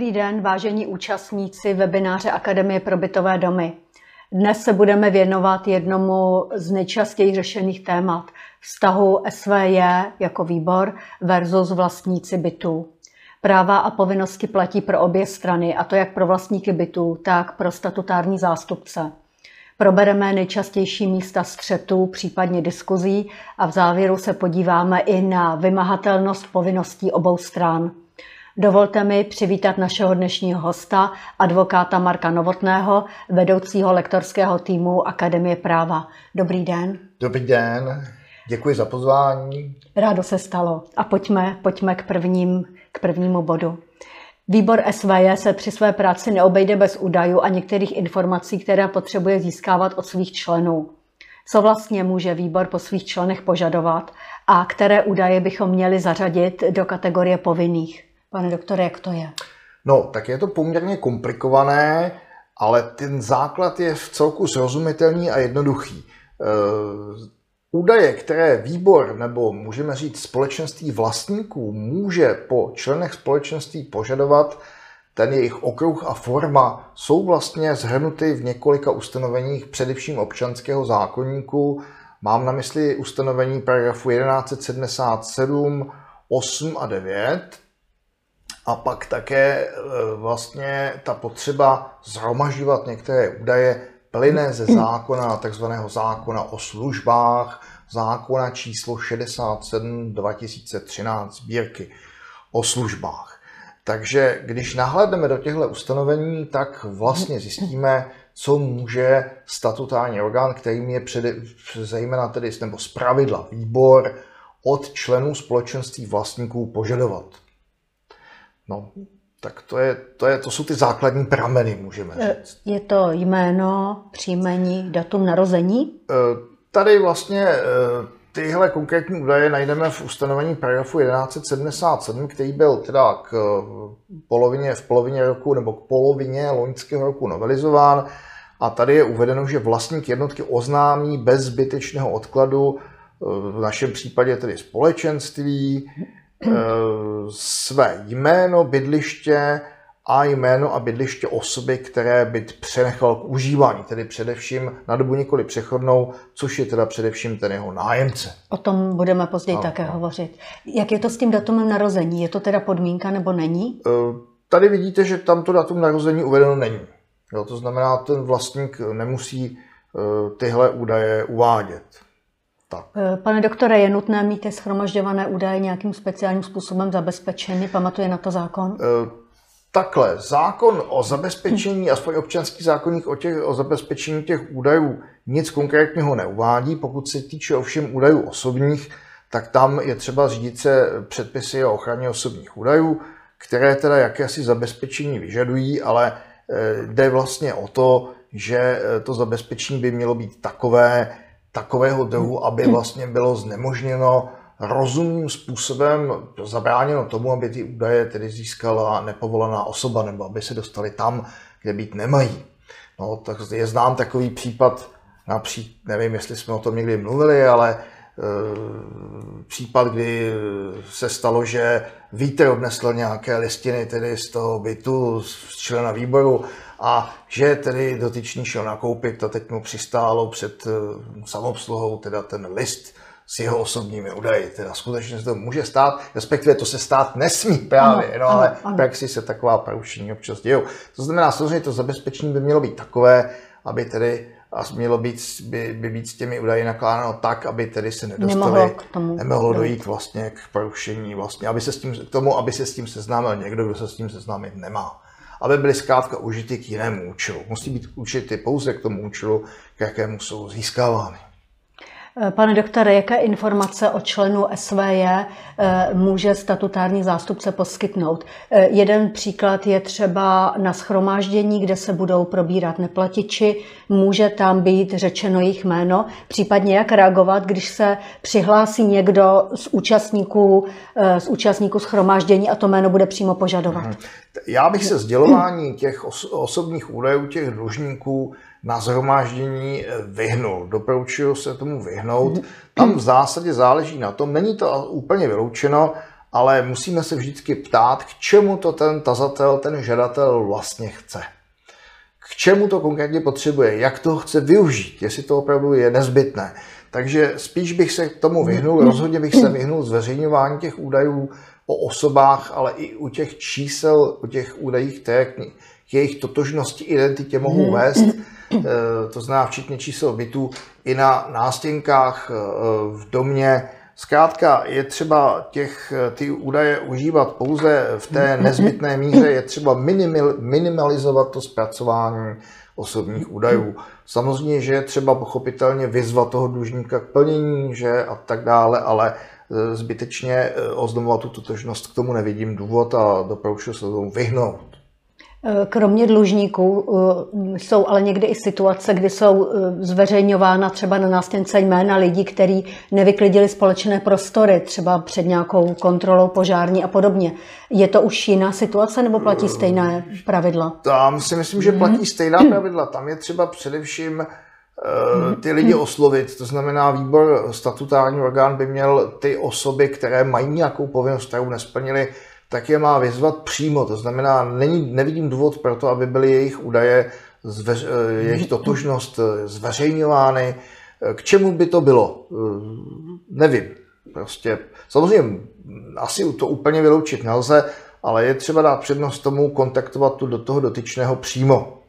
Dobrý den, vážení účastníci webináře Akademie pro bytové domy. Dnes se budeme věnovat jednomu z nejčastěji řešených témat vztahu SVJ jako výbor versus vlastníci bytů. Práva a povinnosti platí pro obě strany, a to jak pro vlastníky bytů, tak pro statutární zástupce. Probereme nejčastější místa střetů, případně diskuzí a v závěru se podíváme i na vymahatelnost povinností obou stran. Dovolte mi přivítat našeho dnešního hosta, advokáta Marka Novotného, vedoucího lektorského týmu Akademie práva. Dobrý den. Dobrý den, děkuji za pozvání. Rádo se stalo. A pojďme, pojďme k, prvním, k prvnímu bodu. Výbor SVJ se při své práci neobejde bez údajů a některých informací, které potřebuje získávat od svých členů. Co vlastně může výbor po svých členech požadovat a které údaje bychom měli zařadit do kategorie povinných? Pane doktore, jak to je? No, tak je to poměrně komplikované, ale ten základ je v celku srozumitelný a jednoduchý. E, údaje, které výbor nebo můžeme říct společenství vlastníků může po členech společenství požadovat, ten jejich okruh a forma jsou vlastně zhrnuty v několika ustanoveních, především občanského zákonníku. Mám na mysli ustanovení paragrafu 1177, 8 a 9, a pak také e, vlastně ta potřeba zhromažďovat některé údaje plyne ze zákona, takzvaného zákona o službách, zákona číslo 67 2013 sbírky o službách. Takže když nahlédneme do těchto ustanovení, tak vlastně zjistíme, co může statutární orgán, kterým je před, zejména tedy nebo zpravidla výbor, od členů společenství vlastníků požadovat. No, tak to, je, to, je, to jsou ty základní prameny, můžeme e, říct. Je to jméno, příjmení, datum narození? E, tady vlastně e, tyhle konkrétní údaje najdeme v ustanovení paragrafu 1177, který byl teda k polovině, v polovině roku nebo k polovině loňského roku novelizován. A tady je uvedeno, že vlastník jednotky oznámí bez zbytečného odkladu, v našem případě tedy společenství, Eh, své jméno, bydliště a jméno a bydliště osoby, které byt přenechal k užívání, tedy především na dobu nikoli přechodnou, což je teda především ten jeho nájemce. O tom budeme později no, také no. hovořit. Jak je to s tím datumem narození? Je to teda podmínka nebo není? Eh, tady vidíte, že tam to datum narození uvedeno není. Jo, to znamená, ten vlastník nemusí eh, tyhle údaje uvádět. Tak. Eh, pane doktore, je nutné mít ty schromažďované údaje nějakým speciálním způsobem zabezpečeny? Pamatuje na to zákon? E, takhle, zákon o zabezpečení, aspoň občanský zákonník o, těch, o zabezpečení těch údajů nic konkrétního neuvádí. Pokud se týče ovšem údajů osobních, tak tam je třeba řídit se předpisy o ochraně osobních údajů, které teda jakési zabezpečení vyžadují, ale eh, jde vlastně o to, že to zabezpečení by mělo být takové, takového druhu, aby vlastně bylo znemožněno rozumným způsobem zabráněno tomu, aby ty údaje tedy získala nepovolená osoba nebo aby se dostali tam, kde být nemají. No, tak je znám takový případ, například, nevím, jestli jsme o tom někdy mluvili, ale e, případ, kdy se stalo, že vítr odnesl nějaké listiny tedy z toho bytu, z člena výboru a že tedy dotyčný šel nakoupit a teď mu přistálo před eh, samobsluhou teda ten list s jeho osobními údaji. Teda skutečně se to může stát, respektive to se stát nesmí právě, ano, no, ale ano, ano. v praxi se taková porušení občas dějou. To znamená, samozřejmě to zabezpečení by mělo být takové, aby tedy a mělo být, by, by být s těmi údaji nakládáno tak, aby tedy se nedostali, k tomu nemohlo dojít vlastně k porušení, vlastně, aby se s tím, k tomu, aby se s tím seznámil někdo, kdo se s tím seznámit nemá aby byly zkrátka užity k jinému účelu. Musí být užity pouze k tomu účelu, k jakému jsou získávány. Pane doktore, jaké informace o členu SVJ eh, může statutární zástupce poskytnout? Eh, jeden příklad je třeba na schromáždění, kde se budou probírat neplatiči. Může tam být řečeno jejich jméno, případně jak reagovat, když se přihlásí někdo z účastníků, eh, z účastníků schromáždění a to jméno bude přímo požadovat. Mhm. Já bych se sdělování těch osobních údajů těch dlužníků na zhromáždění eh, vyhnul. Doporučuji se tomu vyhnout. Tam v zásadě záleží na tom, není to úplně vyloučeno, ale musíme se vždycky ptát, k čemu to ten tazatel, ten žadatel vlastně chce. K čemu to konkrétně potřebuje, jak to chce využít, jestli to opravdu je nezbytné. Takže spíš bych se k tomu vyhnul, rozhodně bych se vyhnul zveřejňování těch údajů o osobách, ale i u těch čísel, u těch údajích, které k jejich totožnosti, identitě mohou hmm. vést, eh, to znamená včetně čísel bytů, i na nástěnkách eh, v domě. Zkrátka je třeba těch, eh, ty údaje užívat pouze v té nezbytné míře, je třeba minimalizovat to zpracování osobních údajů. Samozřejmě, že je třeba pochopitelně vyzvat toho dlužníka k plnění, že a tak dále, ale zbytečně oznamovat tu totožnost k tomu nevidím důvod a doporučuji se tomu vyhnout. Kromě dlužníků eh, jsou ale někdy i situace, kdy jsou eh, zveřejňována třeba na nástěnce jména lidí, kteří nevyklidili společné prostory, třeba před nějakou kontrolou požární a podobně. Je to už jiná situace nebo platí stejné pravidla? Tam si myslím, že platí stejná pravidla. Tam je třeba především eh, ty lidi oslovit. To znamená, výbor statutární orgán by měl ty osoby, které mají nějakou povinnost, kterou nesplnili, tak je má vyzvat přímo. To znamená, není, nevidím důvod pro to, aby byly jejich údaje, zveř, eh, jejich totožnost eh, zveřejňovány. Eh, k čemu by to bylo? Nevím. Prostě samozřejmě asi to úplně vyloučit nelze, ale je třeba dát přednost tomu kontaktovat tu do toho dotyčného přímo.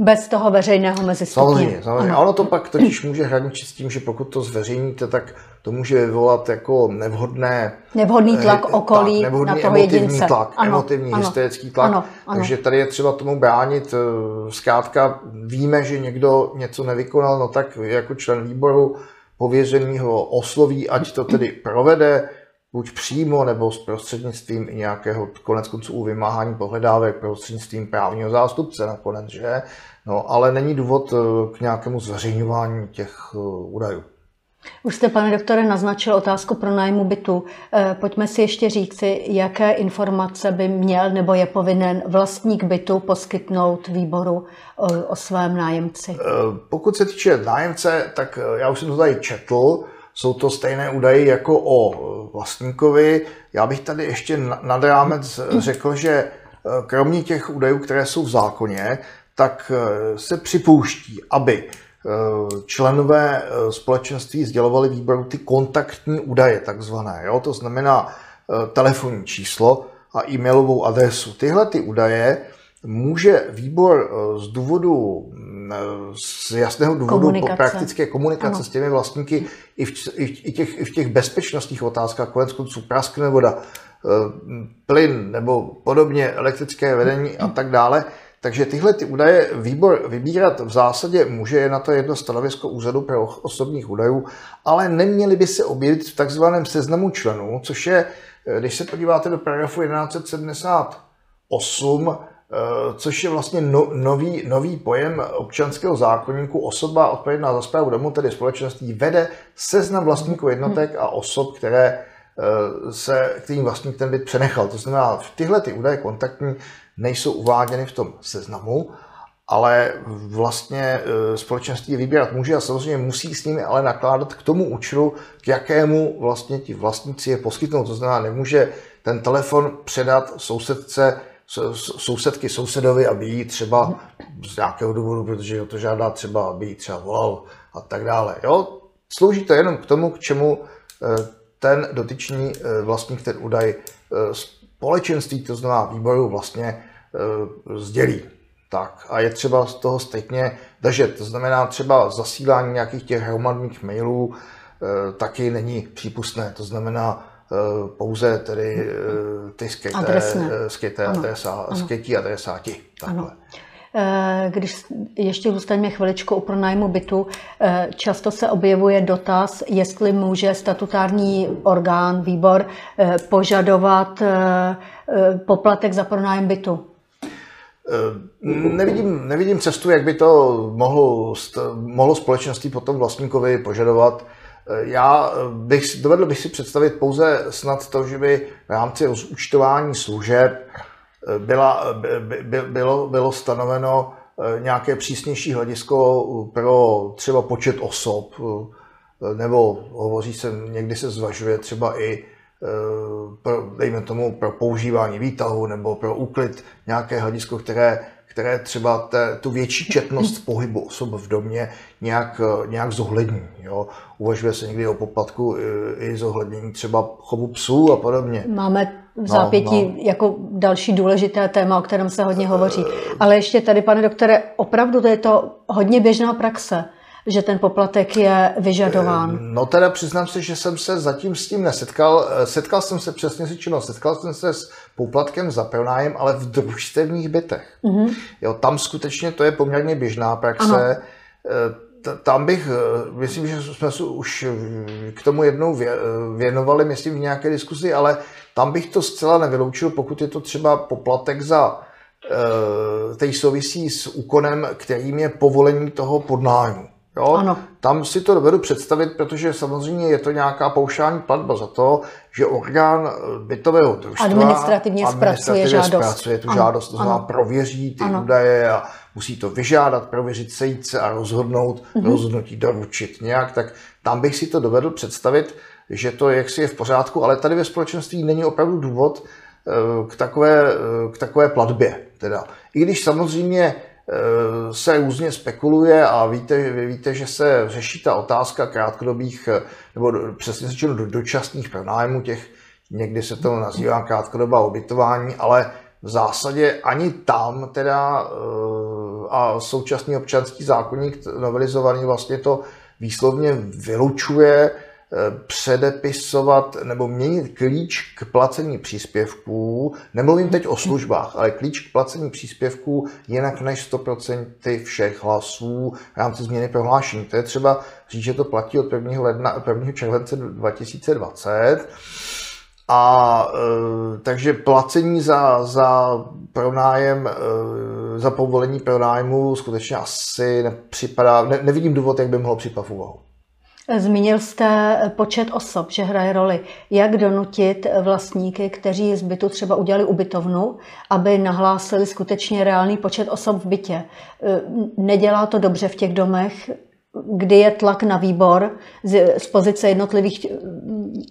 Bez toho veřejného mezi Samozřejmě, samozřejmě. A ono to pak totiž může hraničit s tím, že pokud to zveřejníte, tak to může vyvolat jako nevhodné... Nevhodný eh, tlak okolí tak, nevhodný na toho emotivní jedince. tlak, ano, emotivní, ano, hysterický tlak. Ano, ano. Takže tady je třeba tomu bránit. Eh, zkrátka víme, že někdo něco nevykonal, no tak jako člen výboru pověřený ho osloví, ať to tedy provede, buď přímo nebo s prostřednictvím nějakého konec konců vymáhání pohledávek prostřednictvím právního zástupce nakonec, že? No, ale není důvod eh, k nějakému zveřejňování těch údajů. Už jste, pane doktore, naznačil otázku pro nájmu bytu. Eh, pojďme si ještě říci, jaké informace by měl nebo je povinen vlastník bytu poskytnout výboru o, svém nájemci. Eh, pokud se týče nájemce, tak eh, já už jsem to tady četl. Jsou to stejné údaje jako o vlastníkovi. Já bych tady ještě nad rámec řekl, že kromě těch údajů, které jsou v zákoně, tak se připouští, aby Eh, členové eh, společenství sdělovali výboru ty kontaktní údaje, takzvané. Jo? To znamená eh, telefonní číslo a e-mailovou adresu. Tyhle ty údaje může výbor z důvodu, z jasného důvodu komunikace. praktické komunikace ano. s těmi vlastníky i v, i, těch, i v těch bezpečnostních otázkách, konec konců praskne voda, plyn nebo podobně, elektrické vedení a tak dále, takže tyhle ty údaje výbor vybírat v zásadě může, je na to jedno stanovisko úřadu pro osobních údajů, ale neměly by se objevit v takzvaném seznamu členů, což je, eh, když se podíváte do paragrafu 1178, eh, což je vlastně no, nový, nový pojem občanského zákonníku. Osoba odpovědná za zprávu domu, tedy společenství, vede seznam vlastníků jednotek a osob, které eh, se, kterým vlastník ten byt přenechal. To znamená, tyhle ty údaje kontaktní nejsou uváděny v tom seznamu, ale vlastně e, společenství vybírat může a samozřejmě musí s nimi ale nakládat k tomu účelu, k jakému vlastně ti vlastníci je poskytnou. To znamená, nemůže ten telefon předat sousedce, sousedky sousedovi, aby jí třeba z nějakého důvodu, protože to žádá třeba, aby jí třeba volal a tak dále. Jo? Slouží to jenom k tomu, k čemu e, ten dotyčný e, vlastník ten údaj společenství, to znamená výboru, vlastně sdělí. Tak a je třeba z toho stejně držet. To znamená třeba zasílání nějakých těch hromadných mailů eh, taky není přípustné. To znamená eh, pouze tedy ty skryté adresa, adresáti. Takhle. Ano. Když ještě zůstaňme chviličku u pronájmu bytu, často se objevuje dotaz, jestli může statutární orgán, výbor požadovat poplatek za pronájem bytu. Eh, nevidím, nevidím cestu, jak by to mohlo, mohlo společenství potom vlastníkovi požadovat. Eh, já bych, dovedl bych si představit pouze snad to, že by v rámci rozúčtování služeb byla, by, by, bylo, bylo stanoveno nějaké přísnější hledisko pro třeba počet osob, nebo hovoří se, někdy se zvažuje třeba i pro, dejme tomu, pro používání výtahu nebo pro úklid nějaké hledisko, které které třeba te, tu větší četnost pohybu osob v domě nějak, nějak zohlední. Jo. Uvažuje se někdy o poplatku i, i zohlednění třeba chovu psů a podobně. Máme v zápětí no, no. jako další důležité téma, o kterém se hodně hovoří. Ale ještě tady, pane doktore, opravdu to je to hodně běžná praxe že ten poplatek je vyžadován? No teda přiznám se, že jsem se zatím s tím nesetkal. Setkal jsem se přesně si činnost, setkal jsem se s poplatkem za pronájem, ale v družstevních bytech. Mm-hmm. Jo, tam skutečně to je poměrně běžná praxe. Ano. Eh, tam bych, eh, myslím, že jsme se už k tomu jednou věnovali, myslím, v nějaké diskuzi, ale tam bych to zcela nevyloučil, pokud je to třeba poplatek za eh, který souvisí s úkonem, kterým je povolení toho podnájmu. Jo? Ano. Tam si to dovedu představit, protože samozřejmě je to nějaká paušální platba za to, že orgán bytového družstva administrativně, administrativně zpracuje žádost. Zpracuje tu ano. žádost, to znamená ano. prověří ty ano. údaje a musí to vyžádat, prověřit, sejít se a rozhodnout, mm-hmm. rozhodnutí doručit nějak, tak tam bych si to dovedl představit, že to jaksi je v pořádku, ale tady ve společenství není opravdu důvod eh, k takové, eh, k takové platbě. Teda. I když samozřejmě Eh, se různě spekuluje a víte, vy víte, že se řeší ta otázka krátkodobých, nebo přesně řečeno do, dočasných pronájmů těch, někdy se to nazývá krátkodobá ubytování, ale v zásadě ani tam teda eh, a současný občanský zákonník novelizovaný vlastně to výslovně vylučuje, předepisovat nebo měnit klíč k placení příspěvků. Nemluvím teď o službách, ale klíč k placení příspěvků jinak než 100% všech hlasů v rámci změny prohlášení. To je třeba říct, že to platí od 1. Ledna, 1. července 2020. A e, takže placení za, za pronájem, e, za povolení pronájmu skutečně asi nepřipadá, ne, nevidím důvod, jak by mohlo připadat v úvahu. Zmínil jste počet osob, že hraje roli. Jak donutit vlastníky, kteří z bytu třeba udělali ubytovnu, aby nahlásili skutečně reálný počet osob v bytě? Nedělá to dobře v těch domech, kdy je tlak na výbor z, z pozice jednotlivých eh,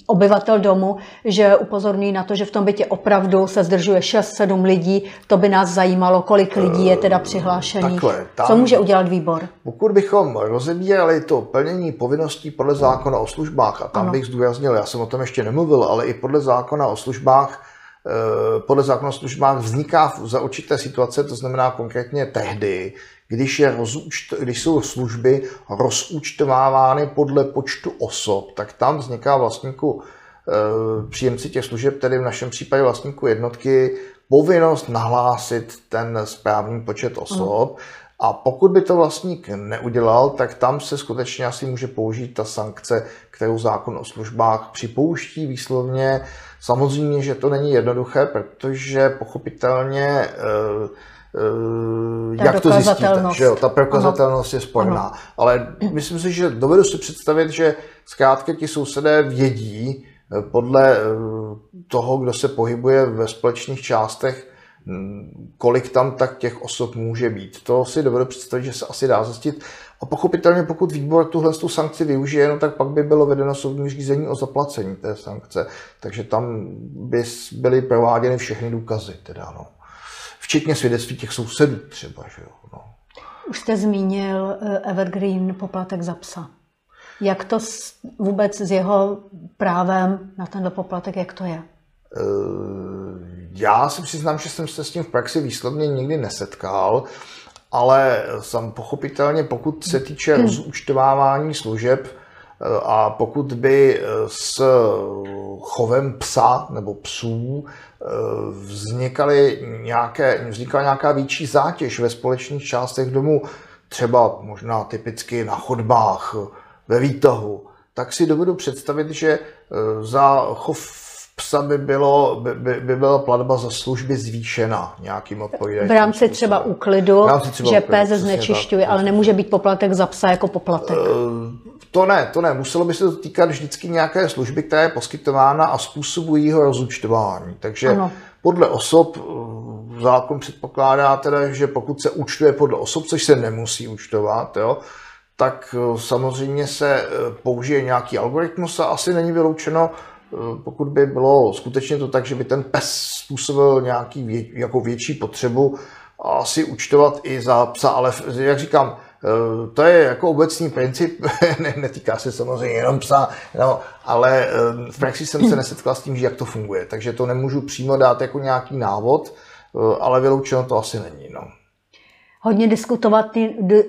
obyvatel domu, že upozorňují na to, že v tom bytě opravdu se zdržuje 6-7 lidí. To by nás zajímalo, kolik lidí je teda přihlášených. Takhle, tam, Co může udělat výbor? Pokud bychom rozebírali to plnění povinností podle zákona o službách, a tam ano. bych zdůraznil, já jsem o tom ještě nemluvil, ale i podle zákona o službách, eh, podle zákona o službách vzniká za určité situace, to znamená konkrétně tehdy, když, je rozúčt, když jsou služby rozúčtovávány podle počtu osob, tak tam vzniká vlastníku e, příjemci těch služeb, tedy v našem případě vlastníku jednotky, povinnost nahlásit ten správný počet osob. A pokud by to vlastník neudělal, tak tam se skutečně asi může použít ta sankce, kterou zákon o službách připouští výslovně. Samozřejmě, že to není jednoduché, protože pochopitelně e, ta jak to zjistíte, že jo, ta prokazatelnost je sporná. Ano. Ale myslím si, že dovedu si představit, že zkrátka ti sousedé vědí eh, podle eh, toho, kdo se pohybuje ve společných částech, hm, kolik tam tak těch osob může být. To si dovedu představit, že se asi dá zjistit. A pochopitelně, pokud výbor tuhle tu sankci využije, no, tak pak by bylo vedeno soudní řízení o zaplacení té sankce. Takže tam by byly prováděny všechny důkazy. Teda, no včetně svědectví těch sousedů třeba. Že jo, no. Už jste zmínil eh, Evergreen poplatek za psa. Jak to vůbec s jeho právem na tenhle poplatek, jak to je? Eh, já si přiznám, že jsem se s tím v praxi výslovně nikdy nesetkal, ale sam pochopitelně, pokud se týče hmm. rozúčtovávání služeb, a pokud by s chovem psa nebo psů eh, vznikaly nějaké, vznikala nějaká větší zátěž ve společných částech domu, třeba možná typicky na chodbách, ve výtahu, tak si dovedu představit, že eh, za chov psa by, bylo, by, by, by byla platba za služby zvýšena nějakým odpovídajícím V rámci třeba úklidu, rámci třeba že pes znečišťuje, ale nemůže být poplatek za psa jako poplatek. Uh, to ne, to ne. Muselo by se to týkat vždycky nějaké služby, která je poskytována a způsobu jejího rozúčtování. Takže ano. podle osob eh, zákon předpokládá teda, že pokud se účtuje podle osob, což se nemusí účtovat, jo, tak eh, samozřejmě se použije nějaký algoritmus a asi není vyloučeno, pokud by bylo skutečně to tak, že by ten pes způsobil nějaký vě, jako větší potřebu, asi účtovat i za psa, ale jak říkám, Eh, to je jako obecný princip, netýká se samozřejmě jenom psa, no, ale eh, v praxi jsem se nesetkal s tím, že jak to funguje, takže to nemůžu přímo dát jako nějaký návod, eh, ale vyloučeno to asi není. No. Hodně,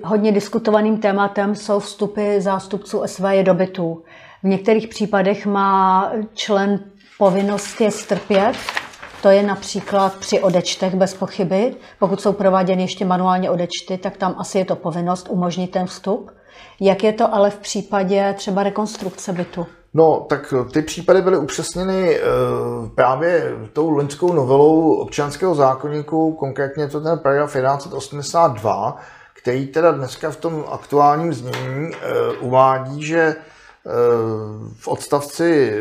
hodně diskutovaným tématem jsou vstupy zástupců SVJ do bytů. V některých případech má člen povinnost je strpět, to je například při odečtech bez pochyby. Pokud jsou prováděny ještě manuálně odečty, tak tam asi je to povinnost umožnit ten vstup. Jak je to ale v případě třeba rekonstrukce bytu? No, tak ty případy byly upřesněny e, právě tou loňskou novelou občanského zákonníku, konkrétně to ten paragraf 1182, který teda dneska v tom aktuálním znění e, uvádí, že v odstavci,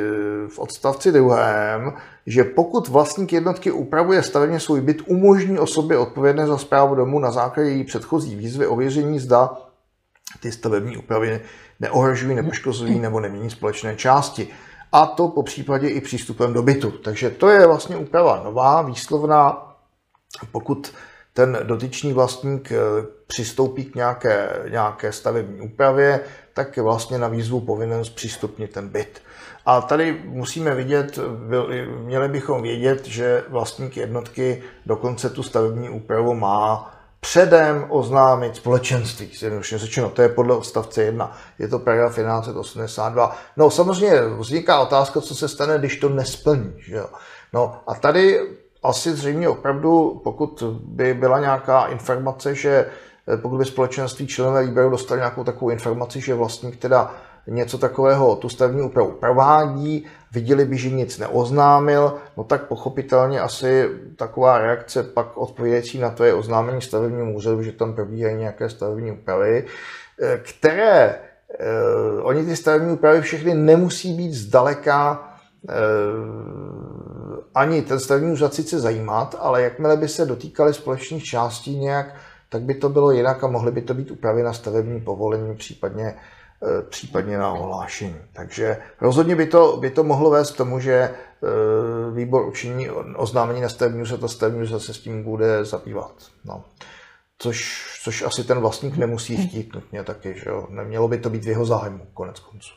v odstavci druhém že pokud vlastník jednotky upravuje stavebně svůj byt, umožní osobě odpovědné za zprávu domu na základě její předchozí výzvy ověření, zda ty stavební úpravy neohrožují, nepoškozují nebo nemění společné části. A to po případě i přístupem do bytu. Takže to je vlastně úprava nová, výslovná, pokud ten dotyčný vlastník eh, přistoupí k nějaké, nějaké stavební úpravě, tak je vlastně na výzvu povinen zpřístupnit ten byt. A tady musíme vidět, měli bychom vědět, že vlastník jednotky dokonce tu stavební úpravu má předem oznámit společenství. Zjednodušeně řečeno, to je podle odstavce 1. Je to paragraf 1182. No samozřejmě vzniká otázka, co se stane, když to nesplní. Že jo? No a tady asi zřejmě opravdu, pokud by byla nějaká informace, že pokud by společenství členové výběru dostali nějakou takovou informaci, že vlastník teda něco takového tu stavební úpravu provádí, viděli by, že nic neoznámil, no tak pochopitelně asi taková reakce pak odpovědějící na to je oznámení stavebnímu úřadu, že tam probíhají nějaké stavební úpravy, eh, které eh, oni ty stavební úpravy všechny nemusí být zdaleka eh, ani ten stavební úřad sice zajímat, ale jakmile by se dotýkaly společných částí nějak, tak by to bylo jinak a mohly by to být úpravy na stavební povolení, případně Eh, případně na ohlášení. Takže rozhodně by to, by to mohlo vést k tomu, že eh, výbor učiní oznámení na stavební úřad a stavební se s tím bude zabývat. No. Což, což asi ten vlastník nemusí chtít nutně taky, že jo? Nemělo by to být v jeho zájmu, konec konců.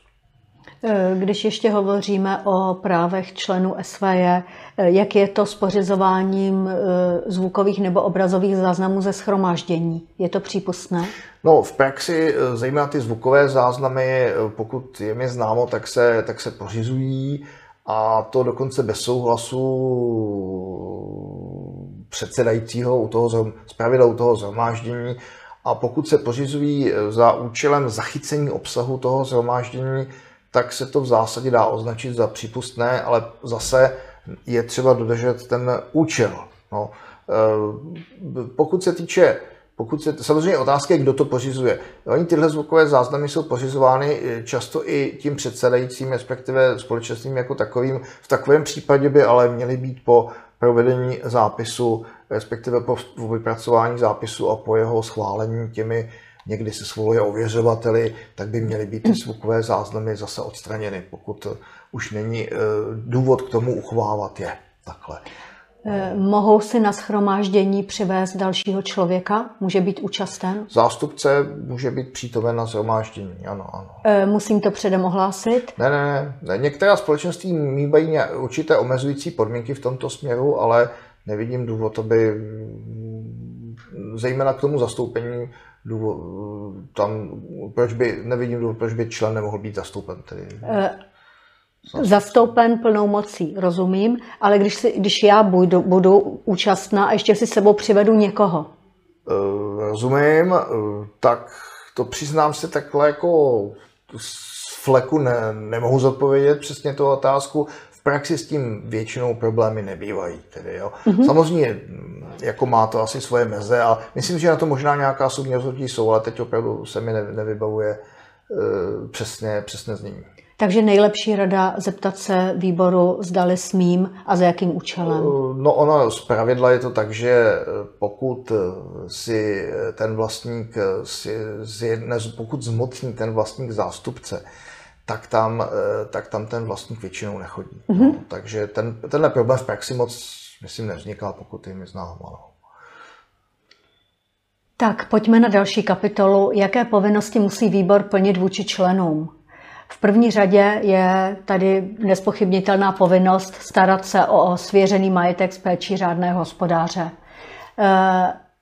Eh, když ještě hovoříme o právech členů SVJ, jak je to s pořizováním zvukových nebo obrazových záznamů ze schromáždění? Je to přípustné? No, v praxi, eh, zejména ty zvukové záznamy, eh, pokud je mi známo, tak se, tak se pořizují a to dokonce bez souhlasu předsedajícího u toho, zpravidla u toho zhromáždění. A pokud se pořizují eh, za účelem zachycení obsahu toho zhromáždění, tak se to v zásadě dá označit za přípustné, ale zase je třeba dodržet ten účel. No, pokud se týče pokud se, samozřejmě otázka je, kdo to pořizuje. Oni tyhle zvukové záznamy jsou pořizovány eh, často i tím předsedajícím, respektive společenstvím jako takovým. V takovém případě by ale měly být po provedení zápisu, respektive po vypracování zápisu a po jeho schválení těmi někdy se svoluje ověřovateli, tak by měly být ty zvukové záznamy zase odstraněny, pokud už není eh, důvod k tomu uchovávat je. Takhle. Eh, mohou si na schromáždění přivést dalšího člověka? Může být účasten? Zástupce může být přítomen na schromáždění, ano, ano. Eh, musím to předem ohlásit? Ne, ne, ne. Některá společenství mývají určité omezující podmínky v tomto směru, ale nevidím důvod, aby mm, zejména k tomu zastoupení důvod, tam, proč by, nevidím důvod, proč by člen nemohl být zastoupen. Tedy. E, zastoupen plnou mocí, rozumím, ale když, si, když já budu, budu účastná a ještě si sebou přivedu někoho. Uh, rozumím, uh, tak to přiznám se takhle jako z fleku ne, nemohu zodpovědět přesně tu otázku. V praxi s tím většinou problémy nebývají. Tedy, jo. Mm-hmm. Samozřejmě jako má to asi svoje meze a myslím, že na to možná nějaká soudní rozhodnutí jsou, ale teď opravdu se mi nevybavuje uh, přesně, přesně znění. Takže nejlepší rada zeptat se výboru, zdali smím a za jakým účelem? No ono z pravidla je to tak, že pokud si ten vlastník, si, pokud zmocní ten vlastník zástupce, tak tam, tak tam ten vlastník většinou nechodí. Mm-hmm. No, takže ten, tenhle problém v praxi moc, myslím, nevznikal, pokud jim znám. Ano. Tak pojďme na další kapitolu. Jaké povinnosti musí výbor plnit vůči členům? V první řadě je tady nespochybnitelná povinnost starat se o svěřený majetek z péčí řádného hospodáře.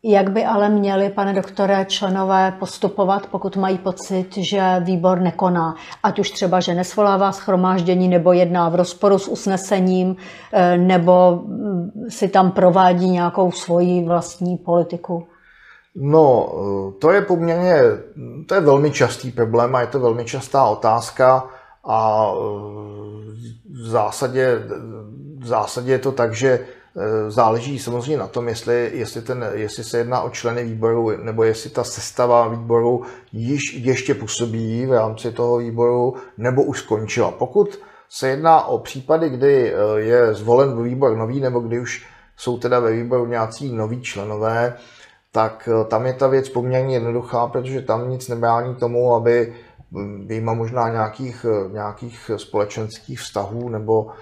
Eh, jak by ale měli, pane doktore, členové postupovat, pokud mají pocit, že výbor nekoná? Ať už třeba, že nesvolává schromáždění nebo jedná v rozporu s usnesením, eh, nebo mm, si tam provádí nějakou svoji vlastní politiku? No, to je poměrně, to je velmi častý problém a je to velmi častá otázka a e, v zásadě, v zásadě je to tak, že záleží samozřejmě na tom, jestli, jestli, ten, jestli se jedná o členy výboru, nebo jestli ta sestava výboru již ještě působí v rámci toho výboru, nebo už skončila. Pokud se jedná o případy, kdy e, je zvolen výbor nový, nebo kdy už jsou teda ve výboru nějací noví členové, tak eh, tam je ta věc poměrně jednoduchá, protože tam nic nebrání tomu, aby hm, výjima možná nějakých, eh, nějakých společenských vztahů nebo eh,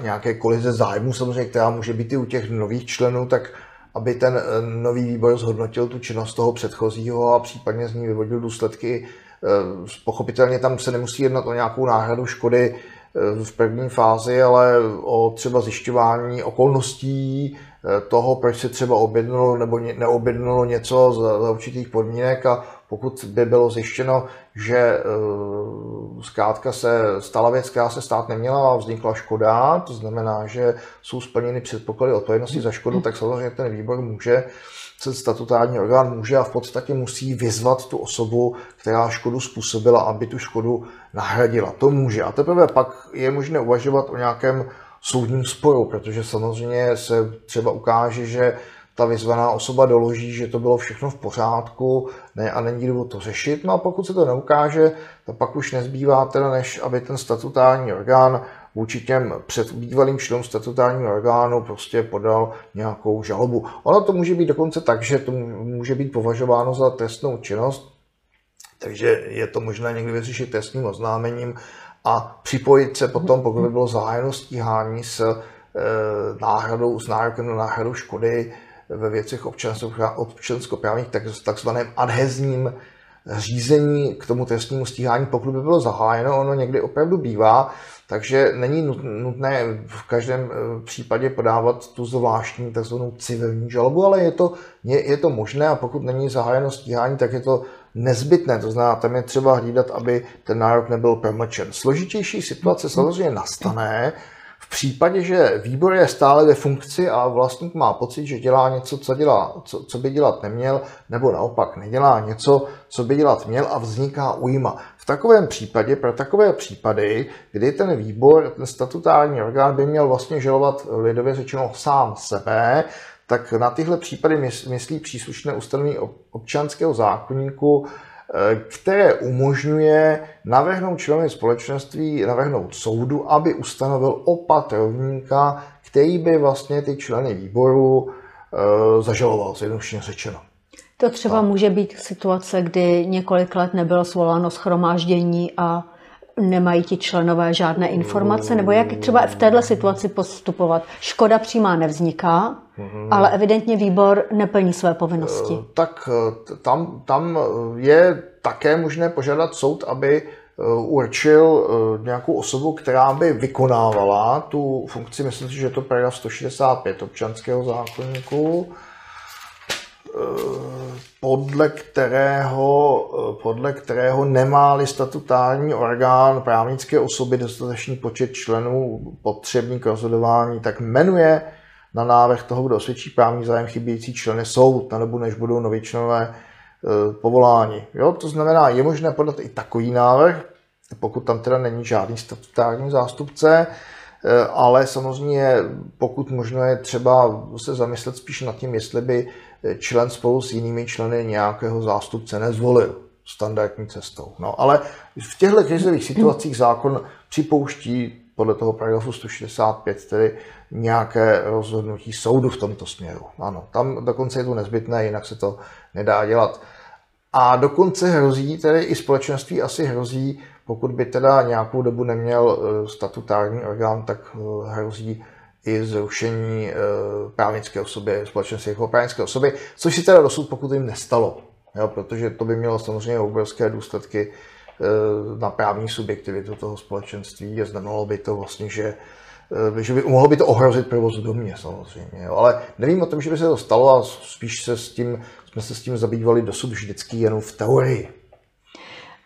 nějaké kolize zájmu samozřejmě, která může být i u těch nových členů, tak aby ten nový výbor zhodnotil tu činnost toho předchozího a případně z ní vyvodil důsledky. Pochopitelně tam se nemusí jednat o nějakou náhradu škody v první fázi, ale o třeba zjišťování okolností, Eh, toho, proč se třeba objednalo nebo neobjednalo něco za, za určitých podmínek a pokud by bylo zjištěno, že uh, zkrátka se stala věc, která se stát neměla a vznikla škoda, to znamená, že jsou splněny předpoklady odpovědnosti za škodu, tak samozřejmě ten výbor může, ten statutární orgán může a v podstatě musí vyzvat tu osobu, která škodu způsobila, aby tu škodu nahradila. To může. A teprve pak je možné uvažovat o nějakém soudním sporu, protože samozřejmě se třeba ukáže, že ta vyzvaná osoba doloží, že to bylo všechno v pořádku ne, a není důvod to řešit. No a pokud se to neukáže, tak pak už nezbývá teda, než aby ten statutární orgán vůči těm před bývalým členům statutárního orgánu prostě podal nějakou žalobu. Ono to může být dokonce tak, že to může být považováno za trestnou činnost, takže je to možné někdy vyřešit trestním oznámením a připojit se potom, pokud by bylo zahájeno stíhání s e, náhradou, s nárokem na náhradu škody ve věcech občanskoprávních, tak, takzvaném adhezním řízení k tomu trestnímu stíhání, pokud by bylo zahájeno, ono někdy opravdu bývá, takže není nutné v každém e, případě podávat tu zvláštní tzv. civilní žalobu, ale je to, je, je to možné a pokud není zahájeno stíhání, tak je to nezbytné, to znamená, tam je třeba hlídat, aby ten nárok nebyl promlčen. Složitější situace samozřejmě nastane případě, že výbor je stále ve funkci a vlastník má pocit, že dělá něco, co, dělá, co, co by dělat neměl, nebo naopak nedělá něco, co by dělat měl a vzniká újma. V takovém případě, pro takové případy, kdy ten výbor, ten statutární orgán by měl vlastně žalovat lidově řečeno sám sebe, tak na tyhle případy myslí příslušné ustanovení občanského zákonníku, které umožňuje navrhnout členovi společenství, navrhnout soudu, aby ustanovil opatrovníka, který by vlastně ty členy výboru eh, zažaloval, zjednodušeně řečeno. To třeba tak. může být situace, kdy několik let nebylo svoláno schromáždění a nemají ti členové žádné informace, nebo jak třeba v této situaci postupovat? Škoda přímá nevzniká. Ale evidentně výbor neplní své povinnosti. Eh, tak eh, tam, tam je také možné požádat soud, aby eh, určil nějakou osobu, která by vykonávala tu funkci, myslím si, že je to paragraf 165 občanského zákonníku, podle kterého, podle kterého nemá-li statutární orgán právnické osoby dostatečný počet členů potřebný k rozhodování, tak jmenuje na návrh toho, kdo osvědčí právní zájem chybějící členy soud, dobu, než budou noví členové e, povoláni. Jo, to znamená, je možné podat i takový návrh, pokud tam teda není žádný statutární zástupce, e, ale samozřejmě pokud možno je třeba se zamyslet spíš nad tím, jestli by člen spolu s jinými členy nějakého zástupce nezvolil standardní cestou. No, ale v těchto krizových situacích zákon připouští podle toho paragrafu 165 tedy nějaké rozhodnutí soudu v tomto směru. Ano, tam dokonce je to nezbytné, jinak se to nedá dělat. A dokonce hrozí, tedy i společenství asi hrozí, pokud by teda nějakou dobu neměl eh, statutární orgán, tak eh, hrozí i zrušení eh, právnické osoby, společenství jako právnické osoby, což si teda dosud pokud jim nestalo, jo, protože to by mělo samozřejmě obrovské důsledky na právní subjektivitu toho společenství a znamenalo by to vlastně, že že by mohlo by to ohrozit provoz domě samozřejmě. Jo. Ale nevím o tom, že by se to stalo a spíš se s tím, jsme se s tím zabývali dosud vždycky jenom v teorii.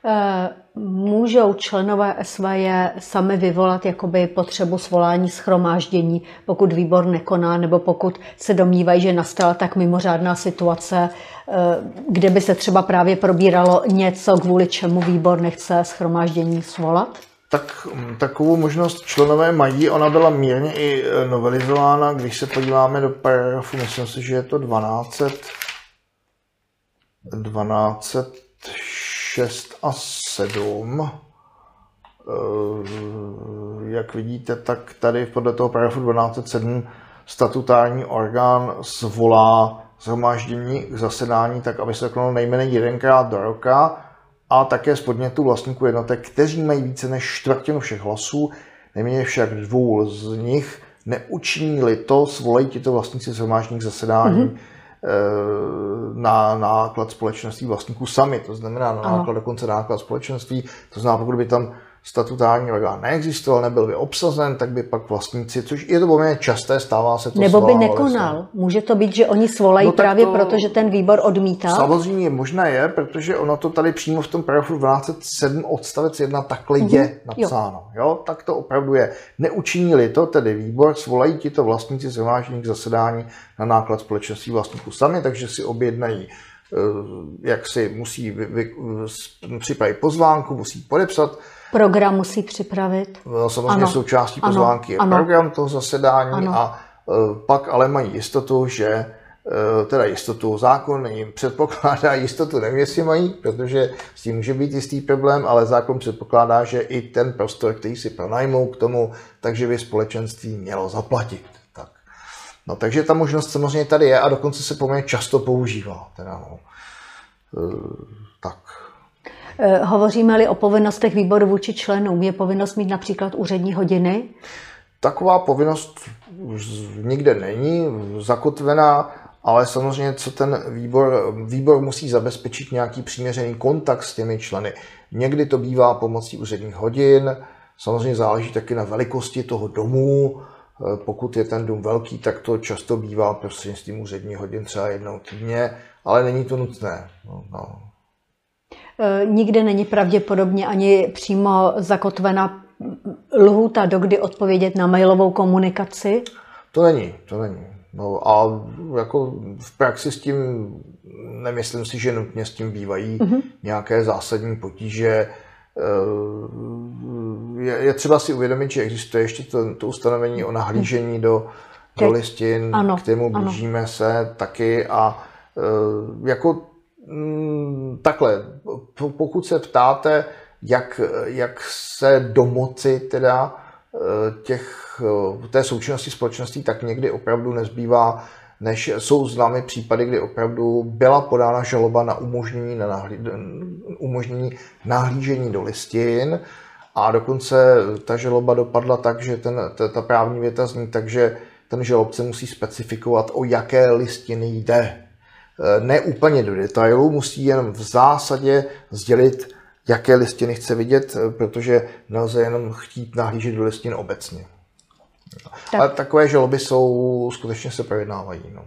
Eh, můžou členové SVJ sami vyvolat jakoby potřebu svolání schromáždění, pokud výbor nekoná, nebo pokud se domnívají, že nastala tak mimořádná situace, eh, kde by se třeba právě probíralo něco, kvůli čemu výbor nechce schromáždění svolat? Tak mm, takovou možnost členové mají, ona byla mírně i e, novelizována, když se podíváme do paragrafu, myslím si, že je to 12, 1206 a 7. E, jak vidíte, tak tady podle toho paragrafu 1207 statutární orgán zvolá zhromáždění k zasedání tak, aby se konalo nejméně jedenkrát do roka a také z podnětu vlastníků jednotek, kteří mají více než čtvrtinu všech hlasů, nejméně však dvou z nich, neučiní-li to, svolají tito vlastníci zhromáždění zasedání mm-hmm. Na náklad společenství vlastníků sami, to znamená na náklad, dokonce náklad společenství, to znamená, pokud by tam statutární orgán neexistoval, nebyl by obsazen, tak by pak vlastníci, což je to poměrně časté, stává se to. Nebo by nekonal. Se. Může to být, že oni svolají no, právě to, proto, že ten výbor odmítá? Samozřejmě možné je, protože ono to tady přímo v tom paragrafu 1207 odstavec 1 takhle mm-hmm. je napsáno. Jo. jo. Tak to opravdu je. Neučiní-li to tedy výbor, svolají ti to vlastníci zhromáždění k zasedání na náklad společenství vlastníků sami, takže si objednají eh, jak si musí vy, vy, připravit pozvánku, musí podepsat Program musí připravit. No, samozřejmě ano. součástí pozvánky ano. je program toho zasedání ano. a e, pak ale mají jistotu, že e, teda jistotu, zákon jim předpokládá jistotu, nevím, jestli mají, protože s tím může být jistý problém, ale zákon předpokládá, že i ten prostor, který si pronajmou k tomu, takže by společenství mělo zaplatit. Tak. No, takže ta možnost samozřejmě tady je a dokonce se poměrně často používá. Teda, no. E, tak. Eh, hovoříme-li o povinnostech výboru vůči členům, je povinnost mít například úřední hodiny? Taková povinnost nikde není zakotvená, ale samozřejmě, co ten výbor, výbor musí zabezpečit nějaký přiměřený kontakt s těmi členy. Někdy to bývá pomocí úředních hodin, samozřejmě záleží taky na velikosti toho domu. Eh, pokud je ten dům velký, tak to často bývá prostřednictvím úředních hodin třeba jednou týdně, ale není to nutné. No, no. Eh, nikde není pravděpodobně ani přímo zakotvena lhůta, dokdy odpovědět na mailovou komunikaci? To není, to není. No a jako v praxi s tím nemyslím si, že nutně s tím bývají mm-hmm. nějaké zásadní potíže. Eh, je, je třeba si uvědomit, že existuje ještě to, to ustanovení o nahlížení do, do listin, ano, k tému blížíme ano. se taky a eh, jako takhle, pokud se ptáte, jak, jak se domoci teda eh, těch, eh, té součinnosti společností, tak někdy opravdu nezbývá, než jsou známy případy, kdy opravdu byla podána žaloba na umožnění, na nahlí, umožnění nahlížení do listin. A dokonce ta žaloba dopadla tak, že ten, ta, ta právní věta zní tak, že ten žalobce musí specifikovat, o jaké listiny jde ne úplně do detailu, musí jen v zásadě sdělit, jaké listiny chce vidět, eh, protože nelze jenom chtít nahlížet do listin obecně. Tak. Ale takové žaloby jsou, skutečně se projednávají. No.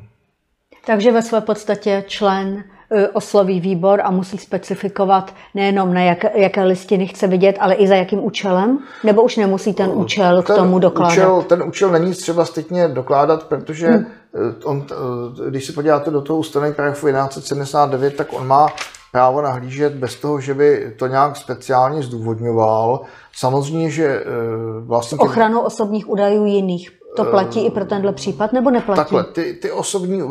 Takže ve své podstatě člen eh, osloví výbor a musí specifikovat nejenom na jak, jaké listiny chce vidět, ale i za jakým účelem? Nebo už nemusí ten účel ten k tomu dokládat? Účel, ten účel není třeba stejně dokládat, protože hmm Eh, on, eh, když se podíváte do toho ustanovení paragrafu 1179, tak on má právo nahlížet bez toho, že by to nějak speciálně zdůvodňoval. Samozřejmě, že eh, vlastně... Ochranu osobních údajů jiných. To platí i pro tenhle případ, nebo neplatí? Takhle, ty, ty osobní,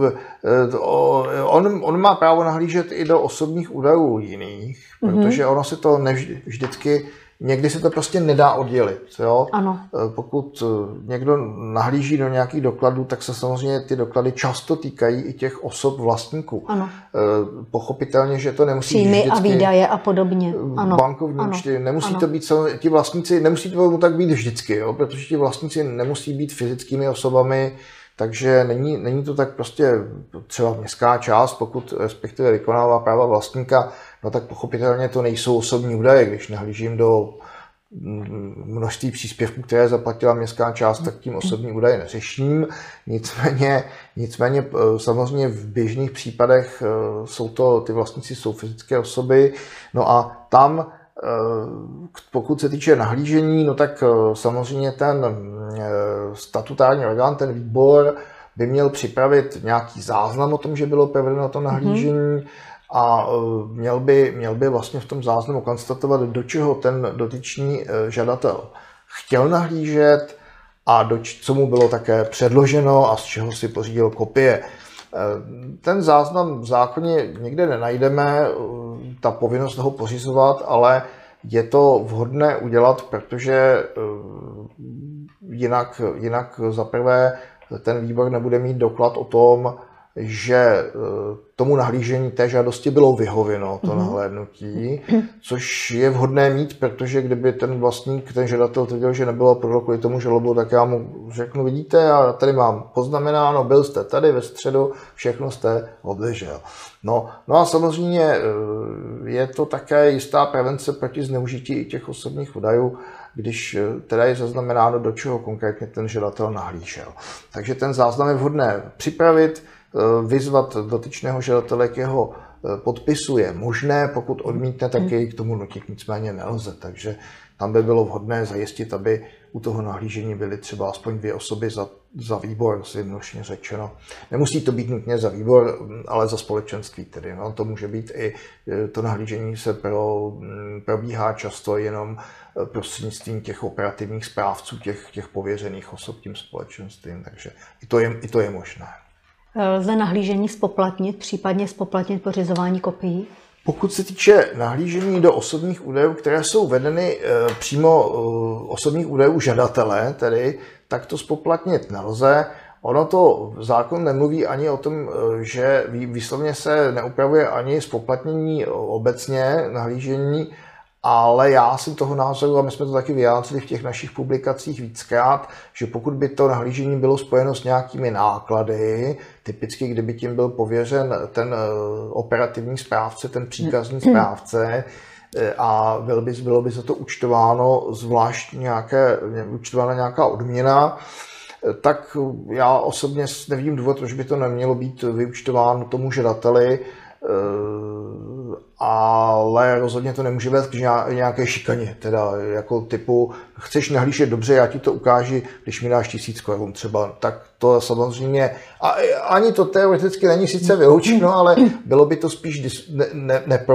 on, on má právo nahlížet i do osobních údajů jiných, mm-hmm. protože ono se to nevždy, vždycky někdy se to prostě nedá oddělit. Jo? Ano. Eh, pokud eh, někdo nahlíží do nějakých dokladů, tak se samozřejmě ty doklady často týkají i těch osob vlastníků. Ano. Pochopitelně, že to nemusí Příjmy být vždycky a výdaje a podobně. Ano. Bankovní účty, nemusí ano. to být, ti vlastníci, nemusí to tak být vždycky, jo? protože ti vlastníci nemusí být fyzickými osobami, takže není, není to tak prostě třeba městská část, pokud respektive vykonává práva vlastníka, no tak pochopitelně to nejsou osobní údaje, když nahlížím do mm, množství příspěvků, které zaplatila městská část, tak tím osobní údaje neřeším. Nicméně, nicméně eh, samozřejmě v běžných případech eh, jsou to, ty vlastníci jsou fyzické osoby, no a tam eh, pokud se týče nahlížení, no tak samozřejmě ten statutární orgán, ten výbor, by měl připravit nějaký záznam o tom, že bylo provedeno to nahlížení mm-hmm. A e, měl by, měl by vlastně v tom záznamu konstatovat, do čeho ten dotyčný e, žadatel chtěl nahlížet a do, co mu bylo také předloženo a z čeho si pořídil kopie. E, ten záznam v zákoně nikde nenajdeme, ta povinnost toho pořizovat, ale je to vhodné udělat, protože jinak, jinak zaprvé ten výbor nebude mít doklad o tom, že e, tomu nahlížení té žádosti bylo vyhověno, to mm-hmm. nahlédnutí, což je vhodné mít, protože kdyby ten vlastník, ten žadatel tvrdil, že nebylo pro kvůli tomu žalobu, tak já mu řeknu, vidíte, já tady mám poznamenáno, byl jste tady ve středu, všechno jste obdržel. No, no a samozřejmě e, je to také jistá prevence proti zneužití i těch osobních údajů, když eh, teda je zaznamenáno, do čeho konkrétně ten žadatel nahlížel. Takže ten záznam je vhodné připravit, vyzvat dotyčného žadatele k jeho eh, podpisu je možné, pokud odmítne, tak jej k tomu nutit nicméně nelze. Takže tam by bylo vhodné zajistit, aby u toho nahlížení byly třeba aspoň dvě osoby za, za výbor, zjednodušeně řečeno. Nemusí to být nutně za výbor, ale za společenství tedy. No, to může být i, to nahlížení se pro, mm, probíhá často jenom eh, prostřednictvím těch operativních správců, těch, těch pověřených osob tím společenstvím, takže i to je, i to je možné. Lze nahlížení spoplatnit, případně spoplatnit pořizování kopií? Pokud se týče nahlížení do osobních údajů, které jsou vedeny eh, přímo eh, osobních údajů žadatele, tedy, tak to spoplatnit nelze. Ono to zákon nemluví ani o tom, eh, že výslovně se neupravuje ani spoplatnění obecně nahlížení, ale já jsem toho názoru, a my jsme to taky vyjádřili v těch našich publikacích víckrát, že pokud by to nahlížení bylo spojeno s nějakými náklady, typicky kdyby tím byl pověřen ten eh, operativní správce, ten příkazní správce, eh, a bylo by, bylo by za to účtováno zvlášť nějaké, účtována nějaká odměna, eh, tak já osobně nevím důvod, proč by to nemělo být vyučtováno tomu žadateli, ale rozhodně to nemůže vést k nějaké šikaně, teda jako typu, chceš nahlížet dobře, já ti to ukáži, když mi dáš tisíc korun třeba, tak to samozřejmě, a ani to teoreticky není sice vyloučeno, ale bylo by to spíš dis, ne, ne, ne,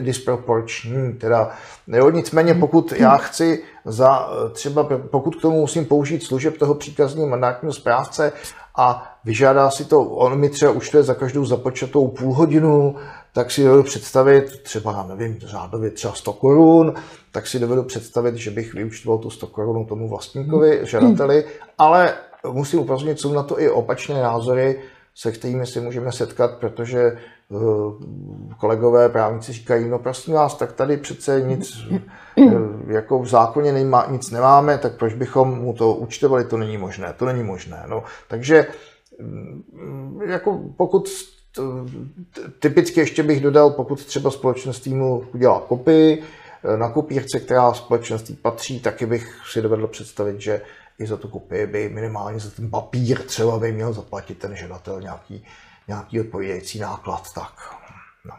disproporční, teda, jo, nicméně pokud já chci za třeba, pokud k tomu musím použít služeb toho příkazního mandátního správce a vyžádá si to, on mi třeba účtuje za každou započatou půl hodinu, tak si dovedu představit, třeba, nevím, řádově třeba 100 korun, tak si dovedu představit, že bych vyučtoval tu 100 korun tomu vlastníkovi, hmm. žadateli, ale musím upozornit, jsou na to i opačné názory, se kterými si můžeme setkat, protože eh, kolegové právníci říkají, no prosím vás, tak tady přece nic, eh, jako v zákoně nejma, nic nemáme, tak proč bychom mu to účtovali, to není možné, to není možné. No, takže jako pokud typicky ještě bych dodal, pokud třeba společenství mu udělá kopii, eh, na kopírce, která společenství patří, taky bych si dovedl představit, že i za tu kopii by minimálně za ten papír třeba by měl zaplatit ten žadatel nějaký, nějaký odpovídající náklad. Tak. No.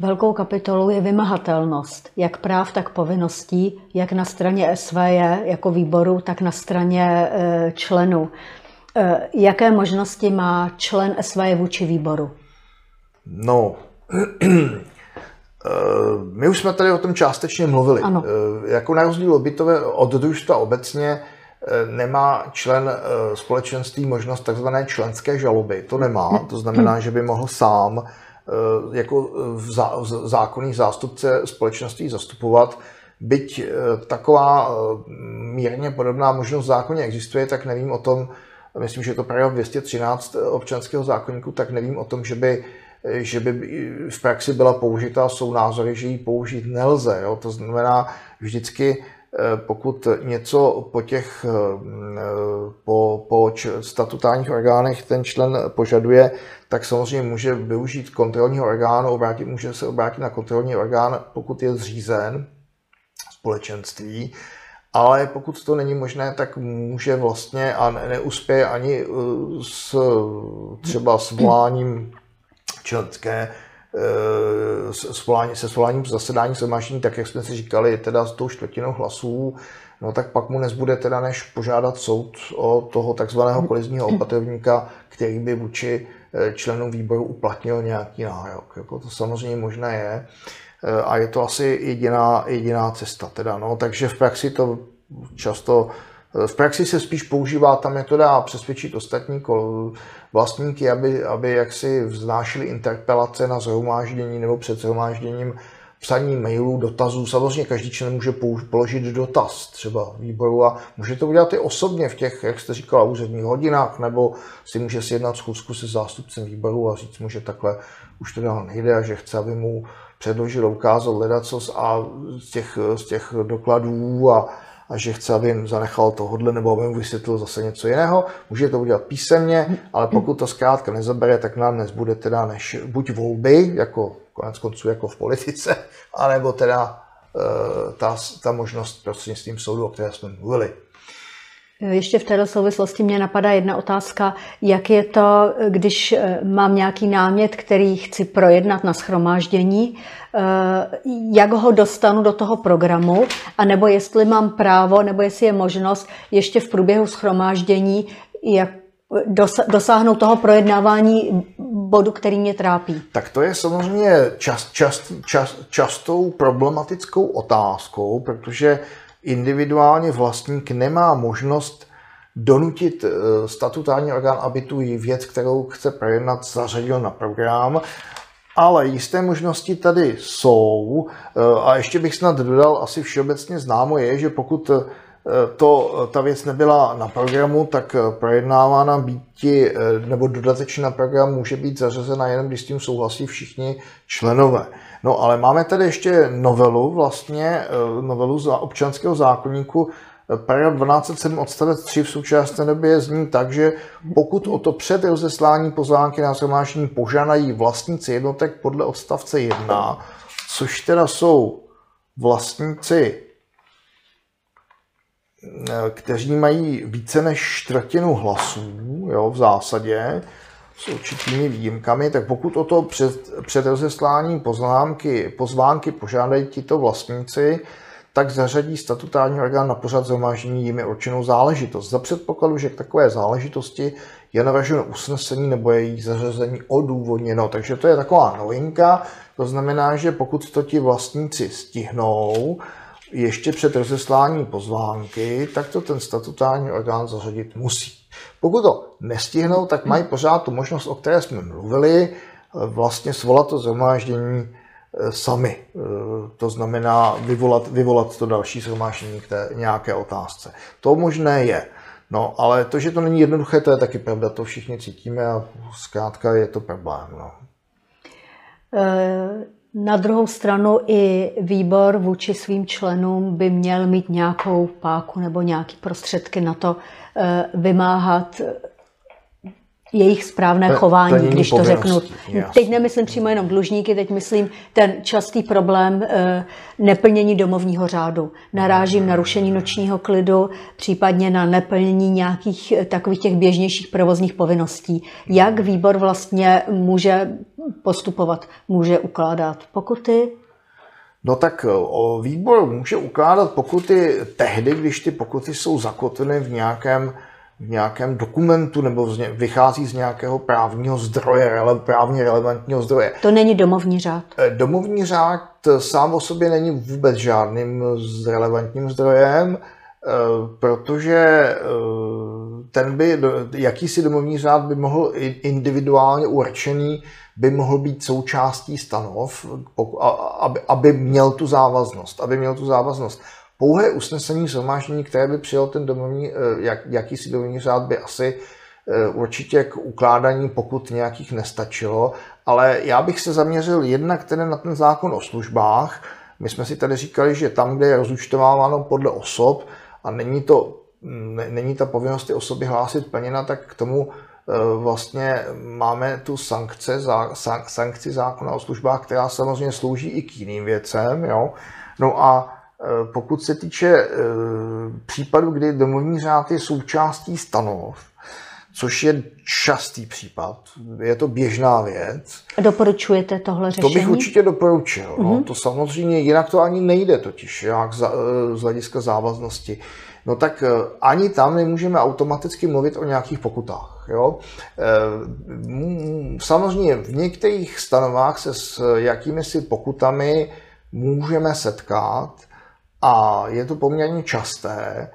Velkou kapitolou je vymahatelnost, jak práv, tak povinností, jak na straně SVJ jako výboru, tak na straně eh, členů. Eh, jaké možnosti má člen SVJ vůči výboru? No, eh, my už jsme tady o tom částečně mluvili. Ano. Eh, jako na rozdíl obytové od družstva obecně nemá člen společenství možnost takzvané členské žaloby. To nemá. To znamená, že by mohl sám jako zákonný zástupce společenství zastupovat byť taková mírně podobná možnost v zákoně existuje, tak nevím o tom, myslím, že je to paragraf 213 občanského zákonníku, tak nevím o tom, že by že by v praxi byla použita, jsou názory, že ji použít nelze. Jo? To znamená, vždycky Eh, pokud něco po těch eh, po, po statutárních orgánech ten člen požaduje, tak samozřejmě může využít kontrolního orgánu, obrátit, může se obrátit na kontrolní orgán, pokud je zřízen společenství, ale pokud to není možné, tak může vlastně a neuspěje ani eh, s třeba svoláním členské Eh, se svoláním zasedání shromáždění, tak jak jsme si říkali, teda s tou čtvrtinou hlasů, no tak pak mu nezbude teda než požádat soud o toho takzvaného kolizního opatrovníka, který by vůči eh, členům výboru uplatnil nějaký nárok. Jako to samozřejmě možné je a je to asi jediná, jediná cesta. Teda, no. Takže v praxi to často v praxi se spíš používá ta metoda přesvědčit ostatní vlastníky, aby, aby jaksi vznášeli interpelace na zhromáždění nebo před zhromážděním psaní mailů, dotazů. Samozřejmě každý člen může položit dotaz třeba výboru a může to udělat i osobně v těch, jak jste říkala, úředních hodinách, nebo si může sjednat schůzku se zástupcem výboru a říct mu, že takhle už to dál nejde a že chce, aby mu předložil, ukázal ledacos a z těch, z těch dokladů a, a že chce, aby jim zanechal tohodle nebo aby mu vysvětlil zase něco jiného. Může to udělat písemně, ale pokud to zkrátka nezabere, tak nám dnes bude teda než buď volby, jako konec konců jako v politice, anebo teda e, ta, ta možnost prostřednictvím soudu, o které jsme mluvili. Ještě v této souvislosti mě napadá jedna otázka, jak je to, když eh, mám nějaký námět, který chci projednat na schromáždění, eh, jak ho dostanu do toho programu, anebo jestli mám právo, nebo jestli je možnost ještě v průběhu schromáždění jak dosáhnout toho projednávání bodu, který mě trápí. Tak to je samozřejmě čas, čas, čas, častou problematickou otázkou, protože individuálně vlastník nemá možnost donutit eh, statutární orgán, aby tu věc, kterou chce projednat, zařadil na program. Ale jisté možnosti tady jsou eh, a ještě bych snad dodal, asi všeobecně známo je, že pokud eh, to, ta věc nebyla na programu, tak projednávána býti, nebo dodatečně na program může být zařazena jenom, když s tím souhlasí všichni členové. No ale máme tady ještě novelu, vlastně eh, novelu za občanského zákonníku, eh, Paragraf 1207 odstavec 3 v současné době zní tak, že pokud o to před rozeslání pozvánky na zhromáždění požádají vlastníci jednotek podle odstavce 1, což teda jsou vlastníci, eh, kteří mají více než čtvrtinu hlasů, jo, v zásadě, s určitými výjimkami, tak pokud o to před, před rozesláním poznámky, pozvánky požádají tito vlastníci, tak zařadí statutární orgán na pořad zhromáždění jimi určenou záležitost. Za předpokladu, že k takové záležitosti je navrženo usnesení nebo je její zařazení odůvodněno. Takže to je taková novinka. To znamená, že pokud to ti vlastníci stihnou, ještě před rozesláním pozvánky, tak to ten statutární orgán zařadit musí. Pokud to nestihnou, tak mají pořád tu možnost, o které jsme mluvili, vlastně svolat to zhromáždění eh, sami. Eh, to znamená vyvolat, vyvolat to další zhromáždění k té nějaké otázce. To možné je. No, ale to, že to není jednoduché, to je taky pravda, to všichni cítíme a zkrátka je to problém. No. Na druhou stranu i výbor vůči svým členům by měl mít nějakou páku nebo nějaké prostředky na to eh, vymáhat jejich správné to, chování, když to řeknu. Jasný. Teď nemyslím přímo jenom dlužníky, teď myslím ten častý problém e, neplnění domovního řádu. Narážím na rušení nočního klidu, případně na neplnění nějakých eh, takových těch běžnějších provozních povinností. Jak výbor vlastně může postupovat, může ukládat pokuty? No tak eh, výbor může ukládat pokuty tehdy, když ty pokuty jsou zakotveny v nějakém v nějakém dokumentu nebo vychází z nějakého právního zdroje, právně relevantního zdroje. To není domovní řád. Eh, domovní řád sám o sobě není vůbec žádným relevantním zdrojem, eh, protože eh, ten by, jakýsi domovní řád by mohl individuálně určený, by mohl být součástí stanov, aby, aby měl tu závaznost, aby měl tu závaznost. Pouhé usnesení zhromáždění, které by přijal ten domovní, jak, jakýsi domovní řád, by asi určitě k ukládání pokud nějakých nestačilo, ale já bych se zaměřil jednak tedy na ten zákon o službách. My jsme si tady říkali, že tam, kde je rozúčtováváno podle osob a není, to, není ta povinnost ty osoby hlásit plněna, tak k tomu e, vlastně máme tu sankce, sankci zákona o službách, která samozřejmě slouží i k jiným věcem. Jo? No a pokud se týče e, případu, kdy domovní řád je součástí stanov, což je častý případ. Je to běžná věc. Doporučujete tohle řešení? To bych určitě doporučil. Mm-hmm. No. Mhm. To samozřejmě, jinak to ani nejde totiž, jak za, eh, z hlediska závaznosti. No tak eh, ani tam nemůžeme automaticky mluvit o nějakých pokutách. Jo? Eh, samozřejmě v některých stanovách se s jakými si pokutami můžeme setkat a je to poměrně časté.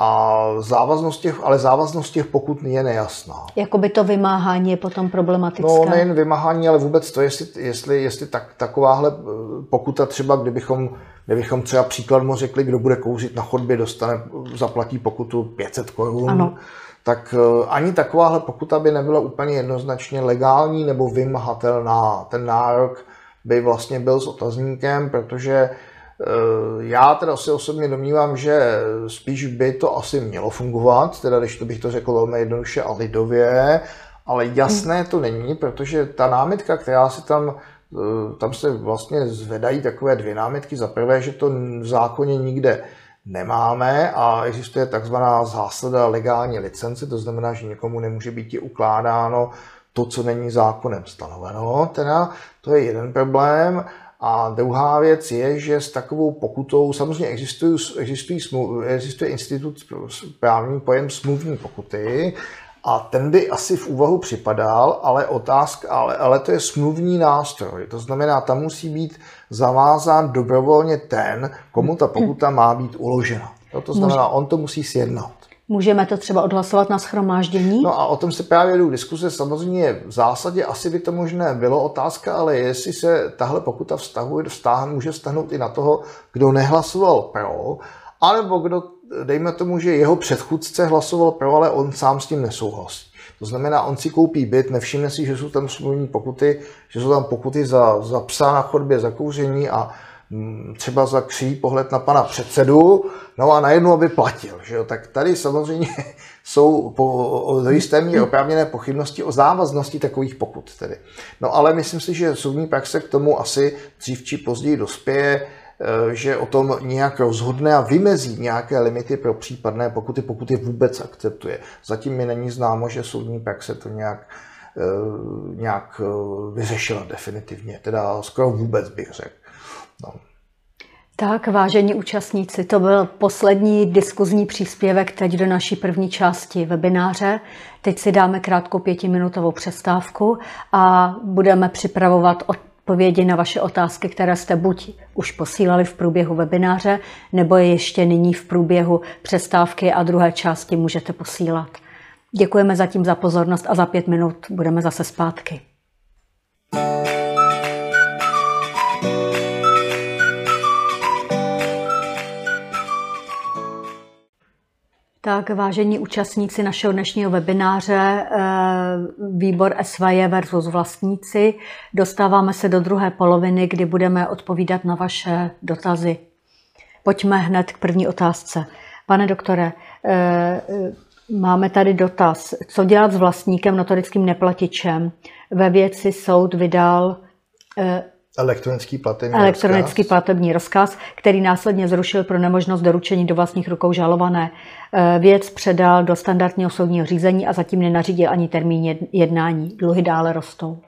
A závaznost těch, ale závaznost těch pokut je nejasná. Jakoby to vymáhání je potom problematické. No nejen vymáhání, ale vůbec to, jestli, jestli, jestli tak, takováhle eh, pokuta třeba, kdybychom, kdybychom třeba příkladmo řekli, kdo bude kouřit na chodbě, dostane, zaplatí pokutu 500 korun. Ano. Tak eh, ani takováhle pokuta by nebyla úplně jednoznačně legální nebo vymahatelná. Ten nárok by vlastně byl s otazníkem, protože já teda si osobně domnívám, že spíš by to asi mělo fungovat, teda když to bych to řekl velmi jednoduše a lidově, ale jasné to není, protože ta námitka, která se tam, eh, tam se vlastně zvedají takové dvě námitky. Za prvé, že to v zákoně nikde nemáme a existuje takzvaná zásada legální licence, to znamená, že někomu nemůže být ukládáno to, co není zákonem stanoveno. Teda to je jeden problém. A druhá věc je, že s takovou pokutou, samozřejmě existují, existují existuje institut právní pojem smluvní pokuty, a ten by asi v úvahu připadal, ale otázka, ale, ale to je smluvní nástroj. To znamená, tam musí být zavázán dobrovolně ten, komu ta pokuta má být uložena. To znamená, on to musí sjednat. Můžeme to třeba odhlasovat na schromáždění? No a o tom se právě jdou diskuse. Samozřejmě v zásadě asi by to možné bylo otázka, ale jestli se tahle pokuta vztahuje, vztah, může vztahnout i na toho, kdo nehlasoval pro, anebo kdo, dejme tomu, že jeho předchůdce hlasoval pro, ale on sám s tím nesouhlasí. To znamená, on si koupí byt, nevšimne si, že jsou tam smluvní pokuty, že jsou tam pokuty za, za psa na chodbě, za kouření a třeba za kří pohled na pana předsedu, no a najednou, aby platil. Že jo? Tak tady samozřejmě jsou po, do jisté míry oprávněné pochybnosti o závaznosti takových pokut. Tedy. No ale myslím si, že soudní praxe k tomu asi dřív či později dospěje, eh, že o tom nějak rozhodne a vymezí nějaké limity pro případné pokuty, pokud je vůbec akceptuje. Zatím mi není známo, že soudní praxe to nějak, eh, nějak eh, vyřešila definitivně, teda skoro vůbec bych řekl. No. Tak, vážení účastníci, to byl poslední diskuzní příspěvek teď do naší první části webináře. Teď si dáme krátkou pětiminutovou přestávku a budeme připravovat odpovědi na vaše otázky, které jste buď už posílali v průběhu webináře, nebo je ještě nyní v průběhu přestávky a druhé části můžete posílat. Děkujeme zatím za pozornost a za pět minut budeme zase zpátky. Tak, vážení účastníci našeho dnešního webináře eh, Výbor SVJ versus vlastníci, dostáváme se do druhé poloviny, kdy budeme odpovídat na vaše dotazy. Pojďme hned k první otázce. Pane doktore, eh, máme tady dotaz. Co dělat s vlastníkem notorickým neplatičem? Ve věci soud vydal eh, Elektronický platební Elektronický rozkaz. platební rozkaz, který následně zrušil pro nemožnost doručení do vlastních rukou žalované. Eh, věc předal do standardního soudního řízení a zatím nenařídil ani termín jednání. Dluhy dále rostou.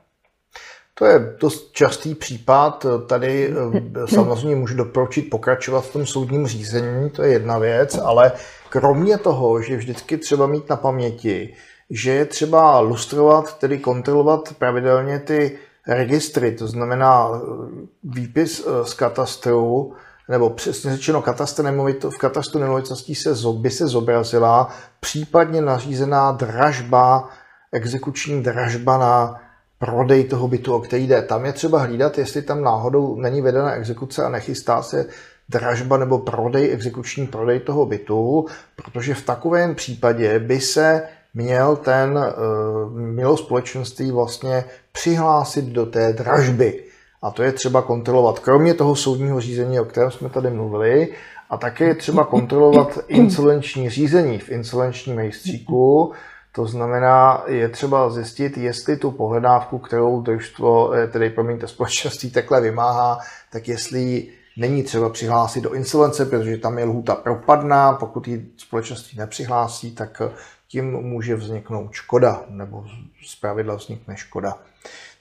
To je dost častý případ. Tady eh, samozřejmě můžu doporučit pokračovat v tom soudním řízení, to je jedna věc, ale kromě toho, že vždycky třeba mít na paměti, že je třeba lustrovat, tedy kontrolovat pravidelně ty registry, to znamená eh, výpis eh, z katastru, nebo přesně řečeno katastr nemovito, v katastru nemovitostí se, by se zobrazila případně nařízená dražba, exekuční dražba na prodej toho bytu, o který jde. Tam je třeba hlídat, jestli tam náhodou není vedena exekuce a nechystá se dražba nebo prodej, exekuční prodej toho bytu, protože v takovém případě by se měl ten, eh, mělo společenství vlastně přihlásit do té dražby. A to je třeba kontrolovat. Kromě toho soudního řízení, o kterém jsme tady mluvili, a také je třeba kontrolovat insolvenční řízení v insolvenčním rejstříku. To znamená, je třeba zjistit, jestli tu pohledávku, kterou družstvo, eh, tedy promiňte, společenství takhle vymáhá, tak jestli není třeba přihlásit do insolvence, protože tam je lhůta propadná. Pokud ji společenství nepřihlásí, tak tím může vzniknout škoda, nebo z pravidla vznikne škoda.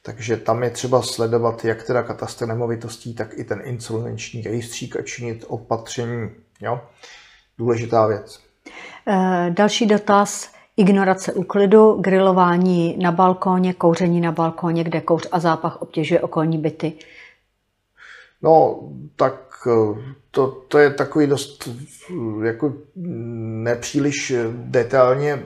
Takže tam je třeba sledovat jak teda katastr nemovitostí, tak i ten insolvenční rejstřík a činit opatření. Jo? Důležitá věc. Eh, další dotaz. Ignorace úklidu, grilování na balkóně, kouření na balkóně, kde kouř a zápach obtěžuje okolní byty. No, tak to, to je takový dost jako nepříliš detailně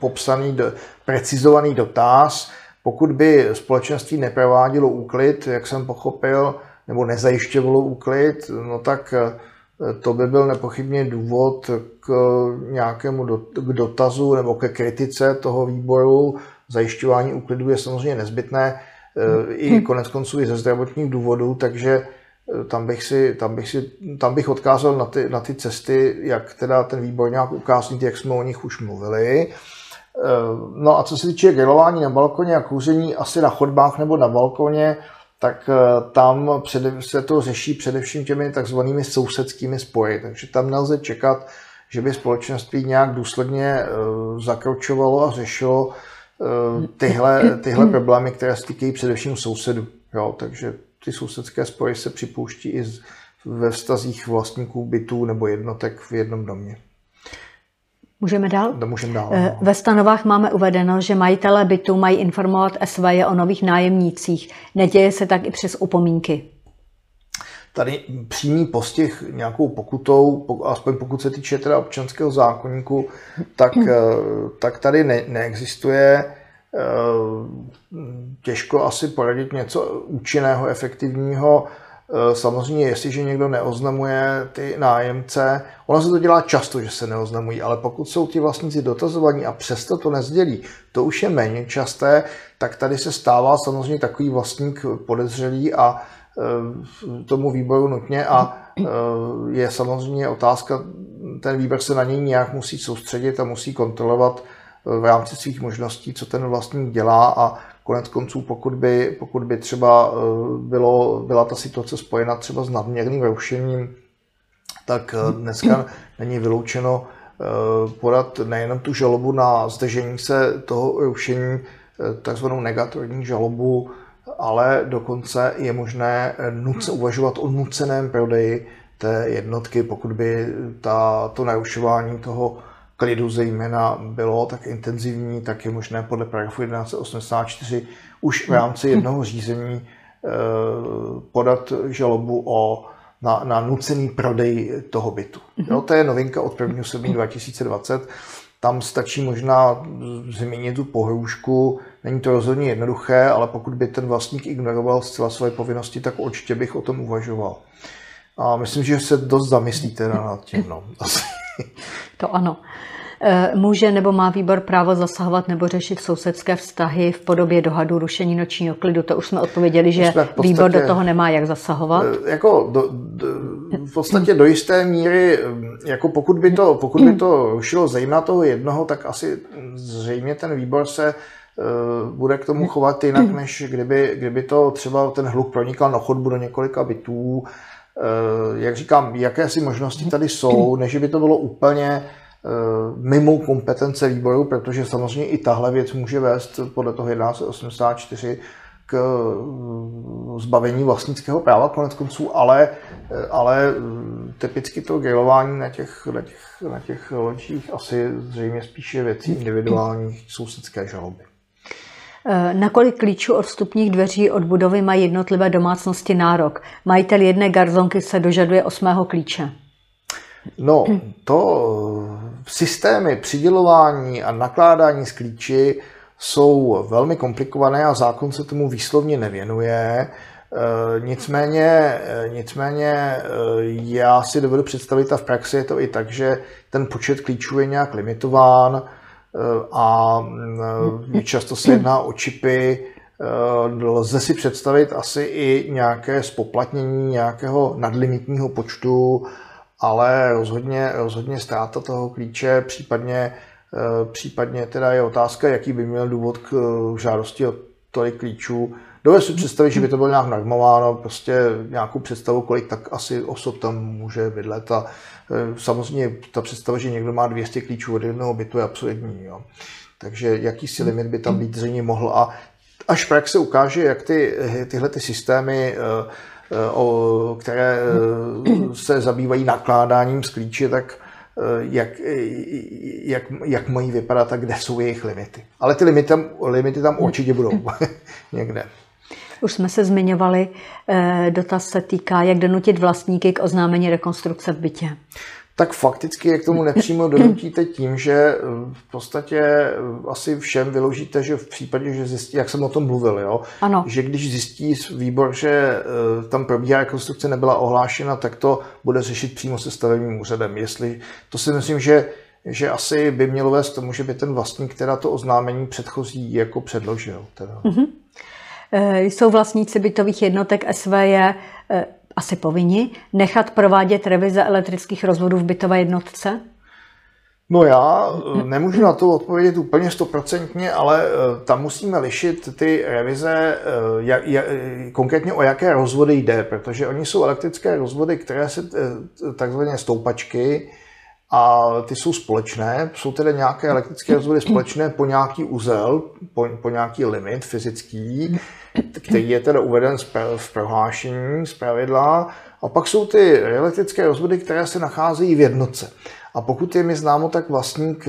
popsaný, precizovaný dotaz. Pokud by společenství neprovádělo úklid, jak jsem pochopil, nebo nezajišťovalo úklid, no tak eh, to by byl nepochybně důvod k nějakému k dotazu nebo ke kritice toho výboru. Zajišťování úklidu je samozřejmě nezbytné eh, i konec konců i ze zdravotních důvodů, takže tam bych, si, tam bych, si, tam bych odkázal na ty, na ty cesty, jak teda ten výbor nějak ukázat, jak jsme o nich už mluvili. Eh, no a co se týče grilování na balkoně a kouření asi na chodbách nebo na balkoně, tak eh, tam se to řeší především těmi takzvanými sousedskými spory. Takže tam nelze čekat, že by společenství nějak důsledně eh, zakročovalo a řešilo tyhle, tyhle problémy, které se týkají především sousedů. Jo, takže ty sousedské spory se připouští i ve vztazích vlastníků bytů nebo jednotek v jednom domě. Můžeme dál? No, můžeme dál. Eh, ve stanovách máme uvedeno, že majitelé bytů mají informovat SVJ o nových nájemnících. Neděje se tak i přes upomínky. Tady přímý postih nějakou pokutou, aspoň pokud se týče teda občanského zákonníku, tak, eh, tak tady ne, neexistuje. Eh, těžko asi poradit něco účinného, efektivního. Eh, samozřejmě, jestliže někdo neoznamuje ty nájemce, ono se to dělá často, že se neoznamují, ale pokud jsou ti vlastníci dotazovaní a přesto to nezdělí, to už je méně časté, tak tady se stává samozřejmě takový vlastník podezřelý a eh, tomu výboru nutně a je samozřejmě otázka, ten výbor se na něj nějak musí soustředit a musí kontrolovat, v rámci svých možností, co ten vlastník dělá a konec konců, pokud by, pokud by třeba eh, bylo, byla ta situace spojena třeba s nadměrným rušením, tak eh, dneska není vyloučeno eh, podat nejenom tu žalobu na zdržení se toho rušení, takzvanou negativní žalobu, ale dokonce je možné nuce, uvažovat o nuceném prodeji té jednotky, pokud by ta, to narušování toho klidu zejména bylo tak intenzivní, tak je možné podle paragrafu 1184 už v rámci jednoho řízení eh, podat žalobu o, na, na nucený prodej toho bytu. Jo, to je novinka od 1. 7. 2020. Tam stačí možná zmínit tu pohrůžku. Není to rozhodně jednoduché, ale pokud by ten vlastník ignoroval zcela své povinnosti, tak určitě bych o tom uvažoval. A myslím, že se dost zamyslíte nad tím. No. Asi. To ano. Eh, může nebo má výbor právo zasahovat nebo řešit sousedské vztahy v podobě dohadu rušení nočního klidu? To už jsme odpověděli, že jsme podstatě, výbor do toho nemá jak zasahovat. Eh, jako do, do, v podstatě do jisté míry, eh, jako pokud by to, pokud by to rušilo zejména toho jednoho, tak asi zřejmě ten výbor se bude k tomu chovat jinak, než kdyby, kdyby to třeba ten hluk pronikal na chodbu do několika bytů. Jak říkám, jaké si možnosti tady jsou, než by to bylo úplně Eh, mimo kompetence výboru, protože samozřejmě i tahle věc může vést podle toho 1184 k eh, zbavení vlastnického práva konec konců, ale, eh, ale typicky to grilování na těch, na těch, na těch loďích asi zřejmě spíše věcí individuálních sousedské žaloby. Eh, na kolik klíčů od vstupních dveří od budovy mají jednotlivé domácnosti nárok? Majitel jedné garzonky se dožaduje osmého klíče. No, to systémy přidělování a nakládání s klíči jsou velmi komplikované a zákon se tomu výslovně nevěnuje. Eh, nicméně, eh, nicméně eh, já si dovedu představit a v praxi je to i tak, že ten počet klíčů je nějak limitován a mm, často se jedná o čipy. Lze si představit asi i nějaké spoplatnění nějakého nadlimitního počtu, ale rozhodně, rozhodně ztráta toho klíče, případně, případně teda je otázka, jaký by měl důvod k žádosti o tolik klíčů, Dovedu si představit, že by to bylo nějak normováno, prostě nějakou představu, kolik tak asi osob tam může bydlet a e, samozřejmě ta představa, že někdo má 200 klíčů od jednoho bytu je absurdní. Jo. Takže jakýsi limit by tam být zřejmě mohl a až praxe ukáže, jak ty, tyhle ty systémy, e, e, které se zabývají nakládáním z klíče, tak jak, jak, jak mají vypadat a kde jsou jejich limity. Ale ty limity tam, limity tam určitě budou někde. Už jsme se zmiňovali, eh, dotaz se týká, jak donutit vlastníky k oznámení rekonstrukce v bytě. Tak fakticky je k tomu nepřímo donutíte tím, že eh, v podstatě eh, asi všem vyložíte, že v případě, že zjistí, jak jsem o tom mluvil, jo? Ano. že když zjistí výbor, že tam probíhá rekonstrukce, nebyla ohlášena, tak to bude řešit přímo se stavebním úřadem. Jestli, to si myslím, že že asi by mělo vést tomu, že by ten vlastník teda to oznámení předchozí jako předložil. Teda. Mm-hmm. Eh, jsou vlastníci bytových jednotek SVJ eh, asi povinni nechat provádět revize elektrických rozvodů v bytové jednotce? No já eh, nemůžu na to odpovědět úplně stoprocentně, ale tam musíme lišit ty revize, jak, jak, konkrétně o jaké rozvody jde, protože oni jsou elektrické rozvody, které se takzvané stoupačky, a ty jsou společné, jsou tedy nějaké elektrické rozvody společné po nějaký úzel, po, po nějaký limit fyzický, který je teda uveden v prohlášení z pravidla. A pak jsou ty elektrické rozvody, které se nacházejí v jednotce. A pokud je mi známo, tak vlastník,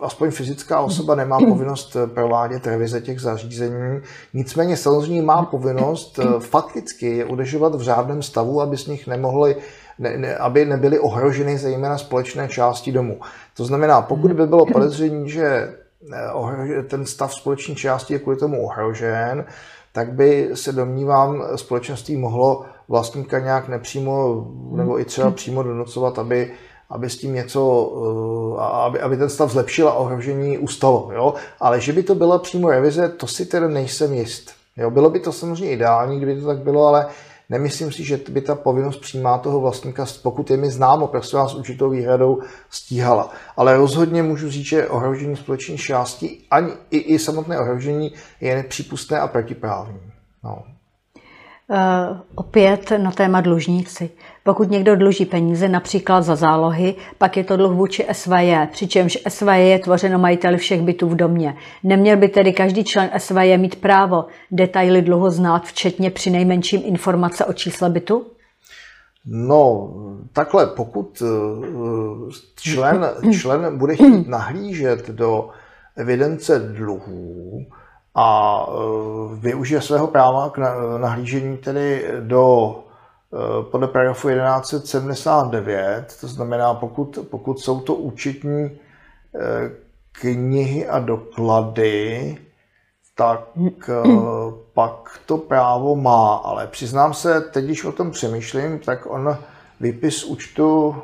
aspoň fyzická osoba, nemá povinnost provádět revize těch zařízení. Nicméně samozřejmě má povinnost eh, fakticky je udržovat v řádném stavu, aby z nich nemohly ne, ne, aby nebyly ohroženy zejména společné části domu. To znamená, pokud by bylo podezření, že ten stav společné části je kvůli tomu ohrožen, tak by se domnívám společenství mohlo vlastníka nějak nepřímo nebo i třeba přímo donocovat, aby, aby s tím něco, eh, aby, aby ten stav zlepšil a ohrožení ustalo. Jo? Ale že by to byla přímo revize, to si tedy nejsem jist. Jo? Bylo by to samozřejmě ideální, kdyby to tak bylo, ale Nemyslím si, že by ta povinnost přímá toho vlastníka, pokud je mi známo, prostě vás určitou výhradou stíhala. Ale rozhodně můžu říct, že ohrožení společné části, ani i, i samotné ohrožení je nepřípustné a protiprávní. No. Uh, opět na téma dlužníci. Pokud někdo dluží peníze například za zálohy, pak je to dluh vůči SVJ, přičemž SVJ je tvořeno majiteli všech bytů v domě. Neměl by tedy každý člen SVJ mít právo detaily dluhu znát, včetně při nejmenším informace o čísle bytu? No, takhle, pokud eh, člen, člen bude chtít nahlížet do evidence dluhů a eh, využije svého práva k nahlížení tedy do podle paragrafu 1179, to znamená, pokud, pokud jsou to účetní eh, knihy a doklady, tak eh, pak to právo má, ale přiznám se, teď, když o tom přemýšlím, tak on výpis účtu,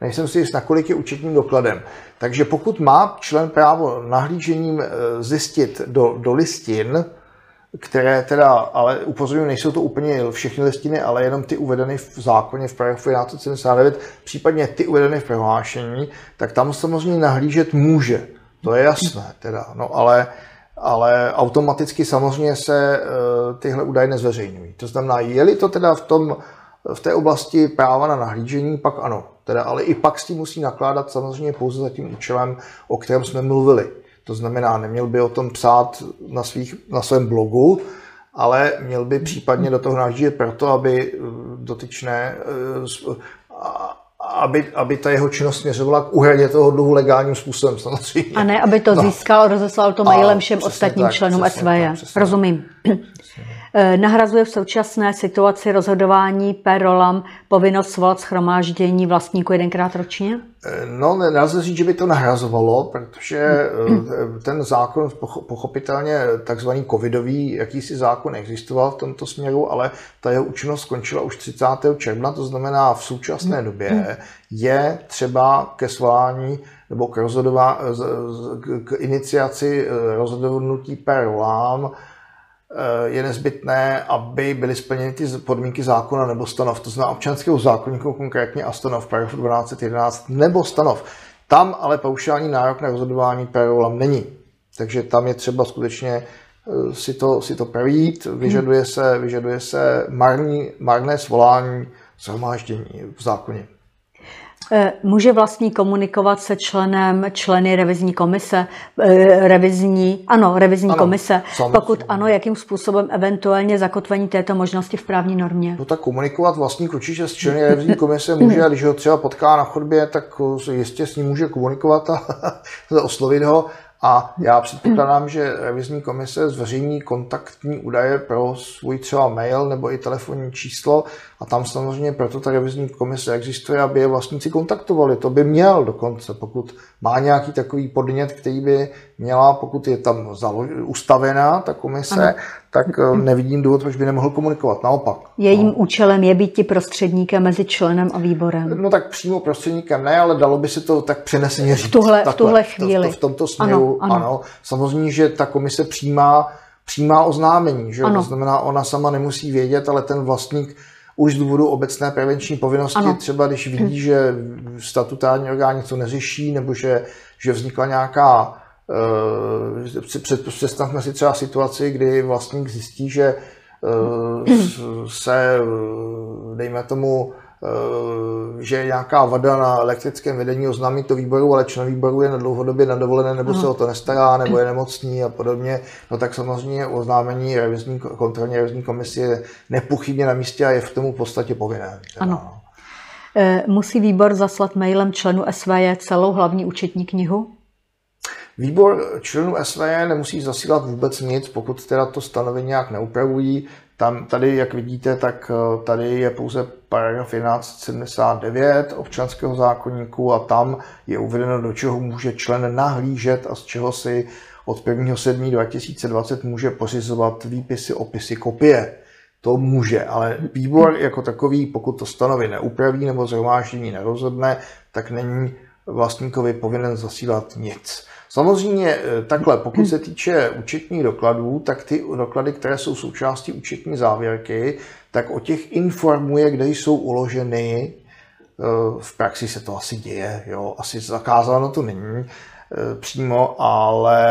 nejsem si jist, nakolik je účetním dokladem. Takže pokud má člen právo nahlížením zjistit do, do listin, které teda, ale upozorňuji, nejsou to úplně všechny listiny, ale jenom ty uvedeny v zákoně v paragrafu 1179, případně ty uvedeny v prohlášení, tak tam samozřejmě nahlížet může. To je jasné teda, no ale, ale automaticky samozřejmě se uh, tyhle údaje nezveřejňují. To znamená, je-li to teda v tom, v té oblasti práva na nahlížení, pak ano. Teda, ale i pak s tím musí nakládat samozřejmě pouze za tím účelem, o kterém jsme mluvili. To znamená, neměl by o tom psát na, svých, na svém blogu, ale měl by případně do toho nažít proto, aby eh, dotyčné, eh, aby, aby ta jeho činnost směřovala k uhradě toho dluhu legálním způsobem samozřejmě. A ne, aby to no. získal, rozeslal to mailem všem ostatním tak, členům SVJ. Rozumím. Eh, nahrazuje v současné situaci rozhodování per rolam povinnost svolat schromáždění vlastníků jedenkrát ročně? Eh, no, nelze říct, že by to nahrazovalo, protože eh, ten zákon, pochopitelně takzvaný covidový, jakýsi zákon existoval v tomto směru, ale ta jeho účinnost skončila už 30. června, to znamená v současné době je třeba ke svolání nebo k, k iniciaci rozhodnutí per je nezbytné, aby byly splněny ty podmínky zákona nebo stanov, to znamená občanského zákonníku konkrétně a stanov, paragraf 1211 nebo stanov. Tam ale paušální nárok na rozhodování perolam není. Takže tam je třeba skutečně eh, si to, si to prevít, vyžaduje se, vyžaduje se marní, marné svolání zhromáždění v zákoně. Eh, může vlastní komunikovat se členem, členy revizní komise, eh, revizní, ano, revizní ano, komise. Samozřejmě. Pokud ano, jakým způsobem eventuálně zakotvení této možnosti v právní normě? No tak komunikovat vlastník určitě s členy revizní komise může, a když ho třeba potká na chodbě, tak jistě s ním může komunikovat a oslovit ho. A já předpokládám, že revizní komise zveřejní kontaktní údaje pro svůj třeba mail nebo i telefonní číslo a tam samozřejmě proto ta revizní komise existuje, aby je vlastníci kontaktovali. To by měl dokonce, pokud má nějaký takový podnět, který by měla, pokud je tam ustavená ta komise, ano. tak eh, nevidím důvod, proč by nemohl komunikovat. Naopak. Jejím no. účelem je být ti prostředníkem mezi členem a výborem. No tak přímo prostředníkem ne, ale dalo by se to tak přeneseně říct. V tuhle, v tuhle chvíli. To, to, v tomto směru, ano, ano. ano. Samozřejmě, že ta komise přijímá, přijímá oznámení, že? to znamená, ona sama nemusí vědět, ale ten vlastník už z důvodu obecné prevenční povinnosti, ano. třeba když vidí, že statutární orgán něco neřeší, nebo že, že vznikla nějaká uh, představme si třeba situaci, kdy vlastník zjistí, že uh, se, dejme tomu, Eh, že je nějaká vada na elektrickém vedení, oznámí to výboru, ale člen výboru je na dlouhodobě na dovolené, nebo se o to nestará, nebo je nemocný a podobně, no tak samozřejmě oznámení revizní, kontrolní revizní komisi je nepochybně na místě a je v tomu v podstatě povinné. Ano. No. Eh, musí výbor zaslat mailem členu SVJ celou hlavní účetní knihu? Výbor členů SVJ nemusí zasílat vůbec nic, pokud teda to stanovení nějak neupravují. Tam, tady, jak vidíte, tak eh, tady je pouze paragraf 1179 občanského zákonníku a tam je uvedeno, do čeho může člen nahlížet a z čeho si od 1.7.2020 může pořizovat výpisy, opisy, kopie. To může, ale výbor jako takový, pokud to stanovy neupraví nebo zhromáždění nerozhodne, tak není vlastníkovi povinen zasílat nic. Samozřejmě eh, takhle, pokud se týče účetních dokladů, tak ty doklady, které jsou součástí účetní závěrky, tak o těch informuje, kde jsou uloženy. Eh, v praxi se to asi děje, jo? asi zakázáno to není eh, přímo, ale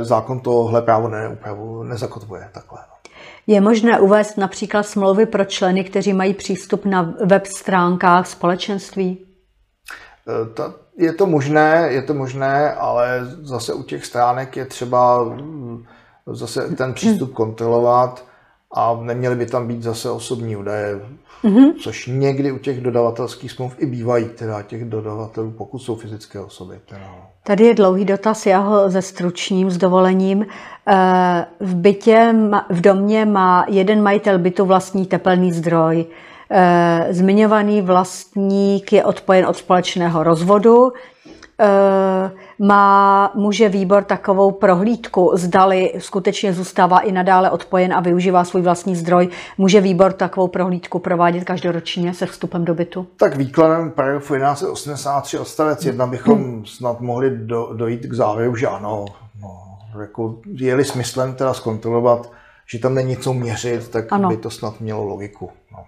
zákon tohle právo neupravuje, nezakotvuje takhle. No. Je možné uvést například smlouvy pro členy, kteří mají přístup na web stránkách společenství? Ta, je to možné, je to možné, ale zase u těch stránek je třeba mm, zase ten přístup kontrolovat a neměly by tam být zase osobní údaje, mm-hmm. což někdy u těch dodavatelských smluv i bývají, teda těch dodavatelů, pokud jsou fyzické osoby. Teda. Tady je dlouhý dotaz, já ho ze stručním s dovolením. Eh, v bytě, v domě má jeden majitel bytu vlastní tepelný zdroj. Eh, zmiňovaný vlastník je odpojen od společného rozvodu. Eh, má, může výbor takovou prohlídku, zdali skutečně zůstává i nadále odpojen a využívá svůj vlastní zdroj. Může výbor takovou prohlídku provádět každoročně se vstupem do bytu? Tak výkladem paragrafu 1183 odstavec 1 bychom snad mohli do, dojít k závěru, že ano. No, jako je-li smyslem teda zkontrolovat, že tam není co měřit, tak ano. by to snad mělo logiku. No.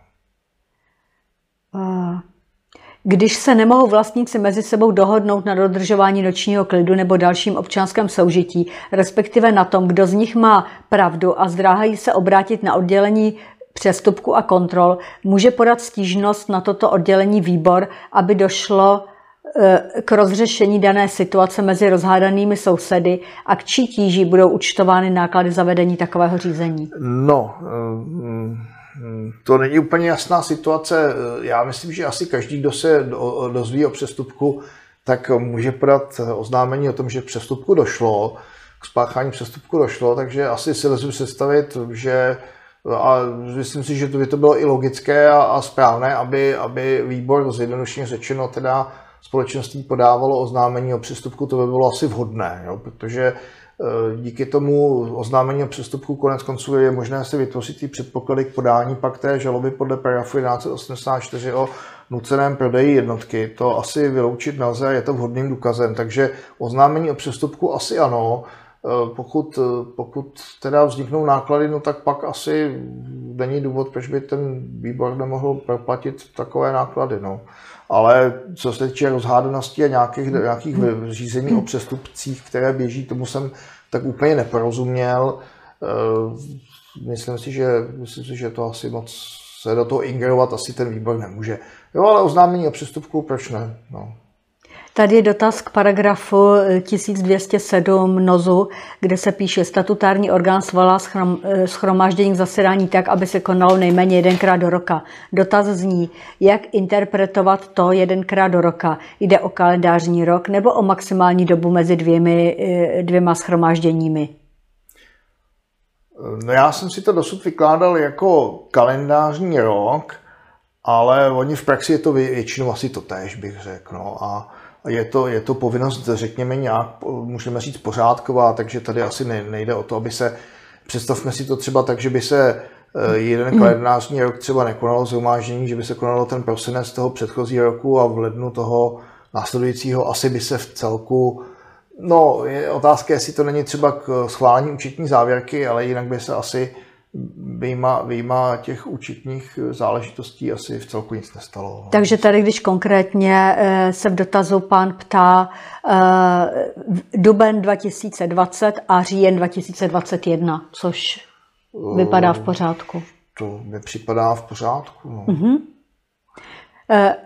Když se nemohou vlastníci mezi sebou dohodnout na dodržování nočního klidu nebo dalším občanském soužití, respektive na tom, kdo z nich má pravdu a zdráhají se obrátit na oddělení přestupku a kontrol, může podat stížnost na toto oddělení výbor, aby došlo e, k rozřešení dané situace mezi rozhádanými sousedy a k čí tíží budou účtovány náklady zavedení takového řízení? No, Hmm, to není úplně jasná situace. Já myslím, že asi každý, kdo se dozví o přestupku, tak může podat oznámení o tom, že přestupku došlo, k spáchání přestupku došlo, takže asi si lezu představit, že a myslím si, že to by to bylo i logické a, a správné, aby, aby výbor zjednodušeně řečeno teda společenství podávalo oznámení o přestupku, to by bylo asi vhodné, jo, protože díky tomu oznámení o přestupku konec konců je možné si vytvořit ty předpoklady k podání pak té žaloby podle paragrafu 1184 o nuceném prodeji jednotky. To asi vyloučit nelze a je to vhodným důkazem, takže oznámení o přestupku asi ano, Eh, pokud, eh, pokud teda vzniknou náklady, no tak pak asi není důvod, proč by ten výbor nemohl proplatit takové náklady. No. Ale co se týče rozhádanosti a nějakých, nějakých řízení o přestupcích, které běží, tomu jsem tak úplně neporozuměl. Eh, myslím si, že, myslím si, že to asi moc se do toho ingerovat asi ten výbor nemůže. Jo, ale oznámení o přestupku, proč ne? No. Tady je dotaz k paragrafu 1207 NOZu, kde se píše, statutární orgán svolá schromáždění k zasedání tak, aby se konalo nejméně jedenkrát do roka. Dotaz zní, jak interpretovat to jedenkrát do roka. Jde o kalendářní rok nebo o maximální dobu mezi dvěmi, eh, dvěma schromážděními? No já jsem si to dosud vykládal jako kalendářní rok, ale oni v praxi je to většinou asi to též, bych řekl. No. A je to, je to povinnost, řekněme, nějak, můžeme říct, pořádková, takže tady asi nejde o to, aby se, představme si to třeba tak, že by se eh, jeden kalendářní rok třeba nekonalo zhromáždění, že by se konalo ten prosinec toho předchozího roku a v lednu toho následujícího asi by se v celku No, je otázka, jestli to není třeba k schválení účetní závěrky, ale jinak by se asi výjima, výjima těch účetních záležitostí asi v celku nic nestalo. Takže tady, když konkrétně eh, se v dotazu pán ptá eh, duben 2020 a říjen 2021, což vypadá v pořádku. To mi připadá v pořádku. No. Uh-huh.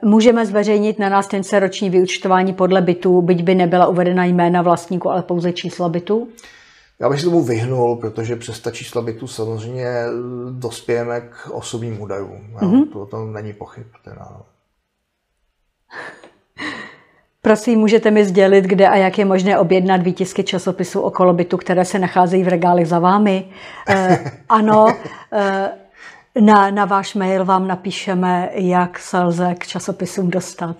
Můžeme zveřejnit na nástence roční vyučtování podle bytů, byť by nebyla uvedena jména vlastníku, ale pouze čísla bytů? Já bych se tomu vyhnul, protože přes ta čísla bytu samozřejmě dospějeme k osobním údajům. Mm-hmm. To, to není pochyb. Teda. Prosím, můžete mi sdělit, kde a jak je možné objednat výtisky časopisů okolo bytu, které se nacházejí v regálech za vámi? Eh, ano, eh, na, na váš mail vám napíšeme, jak se lze k časopisům dostat.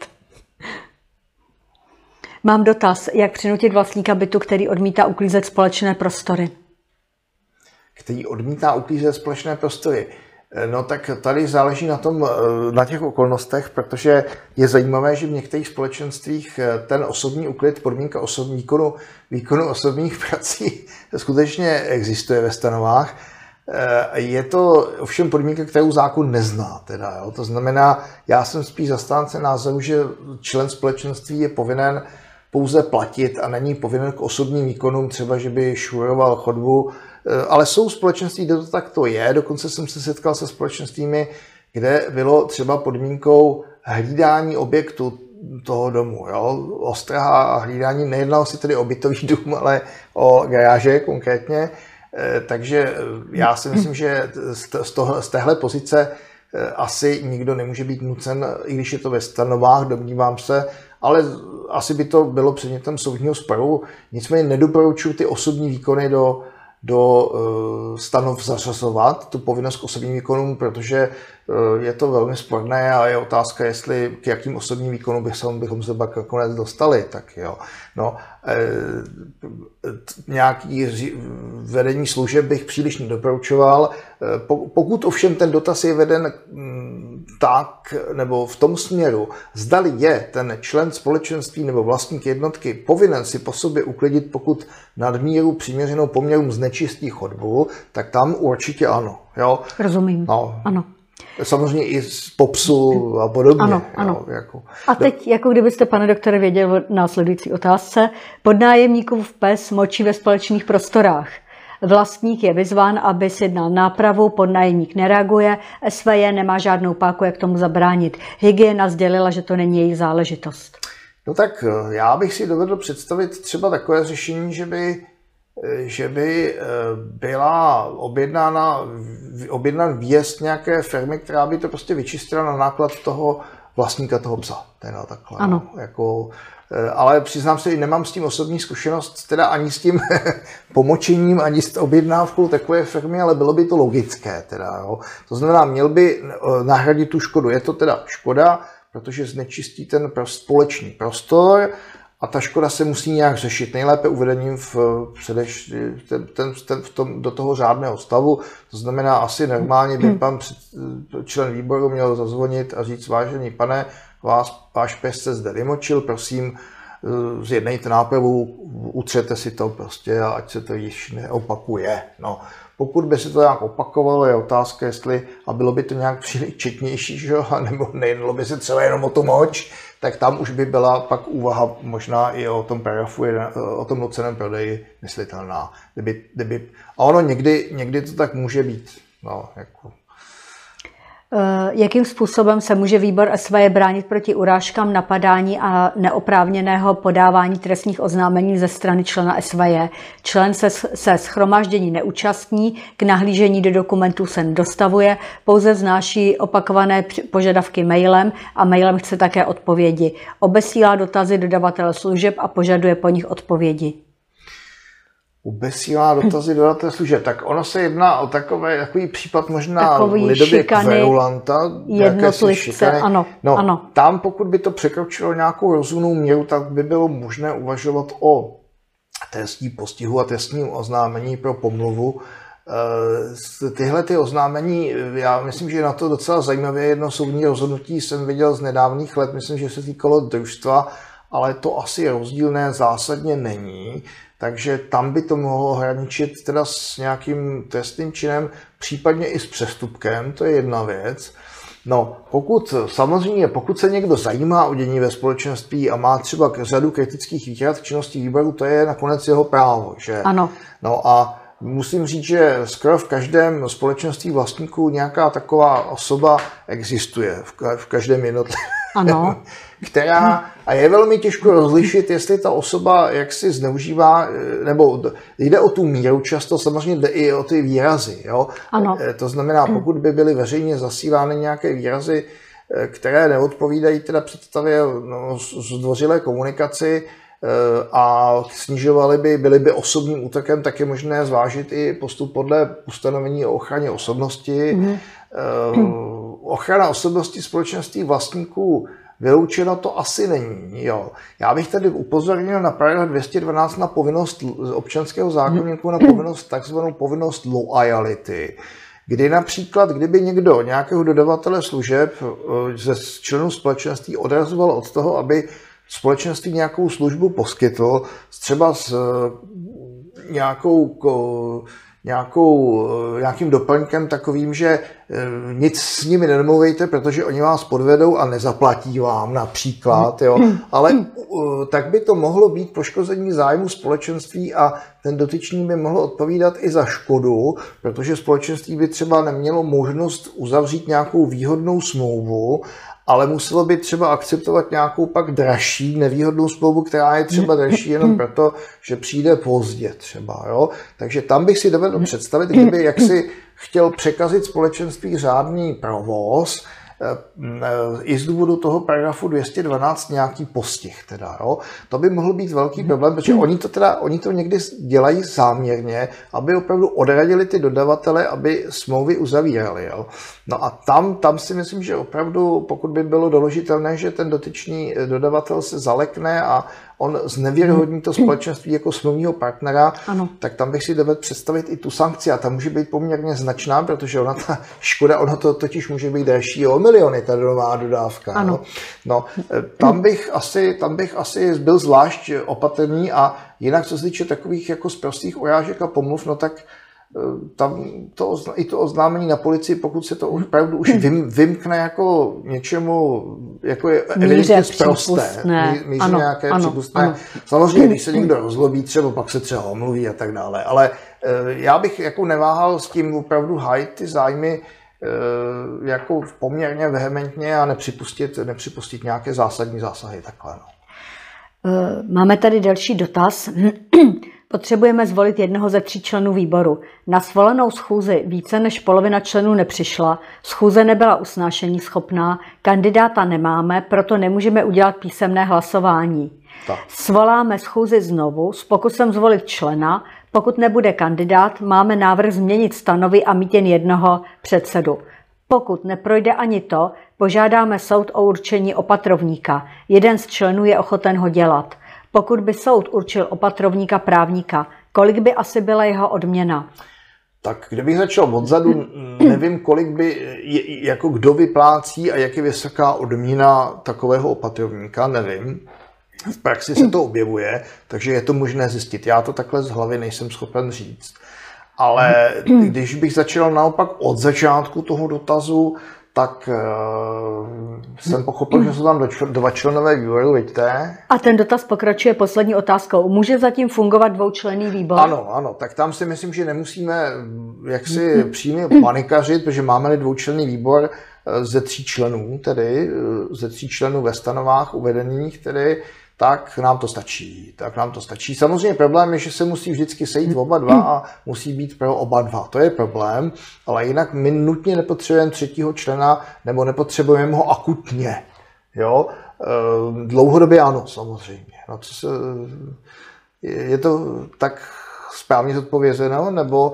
Mám dotaz, jak přinutit vlastníka bytu, který odmítá uklízet společné prostory? Který odmítá uklízet společné prostory. No tak tady záleží na, tom, eh, na těch okolnostech, protože je zajímavé, že v některých společenstvích eh, ten osobní uklid, podmínka osobní výkonu, výkonu osobních prací skutečně existuje ve stanovách. Eh, je to ovšem podmínka, kterou zákon nezná. Teda, jo? To znamená, já jsem spíš zastánce názoru, že člen společenství je povinen pouze platit a není povinen k osobním výkonům, třeba že by šuroval chodbu, eh, ale jsou společenství, kde to takto je. Dokonce jsem se setkal se společenstvími, kde bylo třeba podmínkou hlídání objektu toho domu. Jo? Ostraha a hlídání, nejednalo si tedy o bytový dům, ale o garáže konkrétně. Eh, takže já si myslím, že z, toho, z téhle pozice asi nikdo nemůže být nucen, i když je to ve stanovách, domnívám se, ale asi by to bylo předmětem soudního sporu. Nicméně nedoporučuji ty osobní výkony do, do uh, stanov zařazovat, tu povinnost k osobním výkonům, protože uh, je to velmi sporné a je otázka, jestli k jakým osobním výkonům bychom, bychom se pak nakonec dostali. Tak jo. No, uh, nějaký vedení služeb bych příliš nedoporučoval. Pokud ovšem ten dotaz je veden mm, tak, nebo v tom směru, zdali je ten člen společenství nebo vlastník jednotky povinen si po sobě uklidit, pokud nadmíru přiměřenou poměrům znečistí chodbu, tak tam určitě ano. Jo? Rozumím. No. Ano. Samozřejmě i z popsu a podobně. Ano, ano. Jo, jako. A teď, jako kdybyste, pane doktore, věděl o následující otázce. Podnájemníků v PES močí ve společných prostorách. Vlastník je vyzván, aby sjednal nápravu, podnájemník nereaguje, SVJ nemá žádnou páku, jak tomu zabránit. Hygiena sdělila, že to není její záležitost. No tak eh, já bych si dovedl představit třeba takové řešení, že by že by byla objednána, objednán výjezd nějaké firmy, která by to prostě vyčistila na náklad toho vlastníka toho psa. Teda takhle. No. Ano. No, jako, Eh, ale přiznám se, nemám s tím osobní zkušenost, teda ani s tím pomočením, ani s objednávkou takové firmy, ale bylo by to logické. Teda, jo. To znamená, měl by eh, nahradit tu škodu. Je to teda škoda, protože znečistí ten společný prostor a ta škoda se musí nějak řešit. Nejlépe uvedením v, předeš, ten, ten, ten, v tom, do toho řádného stavu. To znamená, asi normálně by pan před, člen výboru měl zazvonit a říct, vážený pane, vás, váš pes se zde vymočil, prosím, eh, zjednejte nápravu, utřete si to prostě a ať se to již neopakuje. No, pokud by se to nějak opakovalo, je otázka, jestli, a bylo by to nějak příliš četnější, že? nebo nejednalo by se třeba jenom o tom moč, tak tam už by byla pak úvaha možná i o tom paragrafu, o tom nuceném prodeji myslitelná. Kdyby, kdyby, a ono někdy, někdy to tak může být. No, jako, Eh, jakým způsobem se může výbor SVJ bránit proti urážkám, napadání a neoprávněného podávání trestních oznámení ze strany člena SVJ? Člen se, se schromáždění neúčastní, k nahlížení do dokumentů se nedostavuje, pouze vznáší opakované požadavky mailem a mailem chce také odpovědi. Obesílá dotazy dodavatele služeb a požaduje po nich odpovědi ubesílá dotazy dodatel služeb. Tak ono se jedná o takové, takový případ možná Takový lidově kverulanta. Jednotlivce, ano, no, ano. Tam, pokud by to překročilo nějakou rozumnou měru, tak by bylo možné uvažovat o trestní postihu a trestním oznámení pro pomluvu. Eh, tyhle ty oznámení, já myslím, že je na to docela zajímavé jedno soudní rozhodnutí jsem viděl z nedávných let, myslím, že se týkalo družstva, ale to asi rozdílné zásadně není. Takže tam by to mohlo hraničit teda s nějakým trestným činem, případně i s přestupkem, to je jedna věc. No, pokud samozřejmě, pokud se někdo zajímá o dění ve společenství a má třeba řadu kritických výhrad k činnosti výboru, to je nakonec jeho právo, že? Ano. No a musím říct, že skoro v každém společenství vlastníků nějaká taková osoba existuje, v každém jednotlivém. Ano. která, a je velmi těžko rozlišit, jestli ta osoba jak si zneužívá, eh, nebo jde o tu míru často, samozřejmě jde i o ty výrazy. Jo? Ano. Eh, to znamená, pokud by byly veřejně zasílány nějaké výrazy, eh, které neodpovídají teda představě no, zdvořilé komunikaci, a snižovaly by, byly by osobním útokem, tak je možné zvážit i postup podle ustanovení o ochraně osobnosti. Mm-hmm. Ochrana osobnosti společenství vlastníků Vyloučeno to asi není. Jo. Já bych tady upozornil na paragraf 212 na povinnost občanského zákonníku na povinnost, takzvanou povinnost loyalty, kdy například, kdyby někdo nějakého dodavatele služeb eh, ze členů společenství odrazoval od toho, aby společenství nějakou službu poskytl, třeba s eh, nějakou nějakou, eh, nějakým doplňkem takovým, že eh, nic s nimi nemluvejte, protože oni vás podvedou a nezaplatí vám například, jo. ale eh, tak by to mohlo být poškození zájmu společenství a ten dotyčný by mohl odpovídat i za škodu, protože společenství by třeba nemělo možnost uzavřít nějakou výhodnou smlouvu ale muselo by třeba akceptovat nějakou pak dražší nevýhodnou smlouvu, která je třeba dražší jenom proto, že přijde pozdě třeba. Jo? Takže tam bych si dovedl představit, kdyby jaksi chtěl překazit společenství řádný provoz, i z důvodu toho paragrafu 212 nějaký postih teda, jo. To by mohl být velký problém, protože oni to teda, oni to někdy dělají záměrně, aby opravdu odradili ty dodavatele, aby smlouvy uzavírali, jo. No a tam, tam si myslím, že opravdu, pokud by bylo doložitelné, že ten dotyčný dodavatel se zalekne a on znevěrohodní to společenství jako smluvního partnera, ano. tak tam bych si dovedl představit i tu sankci a ta může být poměrně značná, protože ona ta škoda, ono to totiž může být další o miliony, ta nová dodávka. Ano. No, no, tam bych asi, tam bych asi byl zvlášť opatrný a jinak, co se týče takových jako zprostých urážek a pomluv, no tak tam to, i to oznámení na policii, pokud se to opravdu už vym, vymkne jako něčemu, jako je evidentně zprosté, míře ano, nějaké ano, připustné. Ano. Samozřejmě, když se někdo rozlobí, třeba pak se třeba omluví a tak dále, ale eh, já bych jako neváhal s tím opravdu hajit ty zájmy eh, jako poměrně vehementně a nepřipustit, nepřipustit nějaké zásadní zásahy takhle. No. Máme tady další dotaz. Potřebujeme zvolit jednoho ze tří členů výboru. Na svolanou schůzi více než polovina členů nepřišla, schůze nebyla usnášení schopná, kandidáta nemáme, proto nemůžeme udělat písemné hlasování. Tak. Svoláme schůzi znovu s pokusem zvolit člena, pokud nebude kandidát, máme návrh změnit stanovy a mít jen jednoho předsedu. Pokud neprojde ani to, požádáme soud o určení opatrovníka. Jeden z členů je ochoten ho dělat. Pokud by soud určil opatrovníka právníka, kolik by asi byla jeho odměna? Tak kdybych začal odzadu, nevím, kolik by, jako kdo vyplácí a jak je vysoká odměna takového opatrovníka, nevím. V praxi se to objevuje, takže je to možné zjistit. Já to takhle z hlavy nejsem schopen říct. Ale když bych začal naopak od začátku toho dotazu, tak uh, jsem pochopil, že jsou tam dva členové výboru, vidíte? A ten dotaz pokračuje poslední otázkou. Může zatím fungovat dvoučlenný výbor? Ano, ano, tak tam si myslím, že nemusíme jaksi přímě panikařit, protože máme dvoučlenný výbor eh, ze tří členů, tedy eh, ze tří členů ve stanovách uvedených, tedy tak nám to stačí. Tak nám to stačí. Samozřejmě problém je, že se musí vždycky sejít oba dva a musí být pro oba dva. To je problém, ale jinak my nutně nepotřebujeme třetího člena nebo nepotřebujeme ho akutně. Jo? Eh, dlouhodobě ano, samozřejmě. No, co se, je to tak správně zodpovězeno, nebo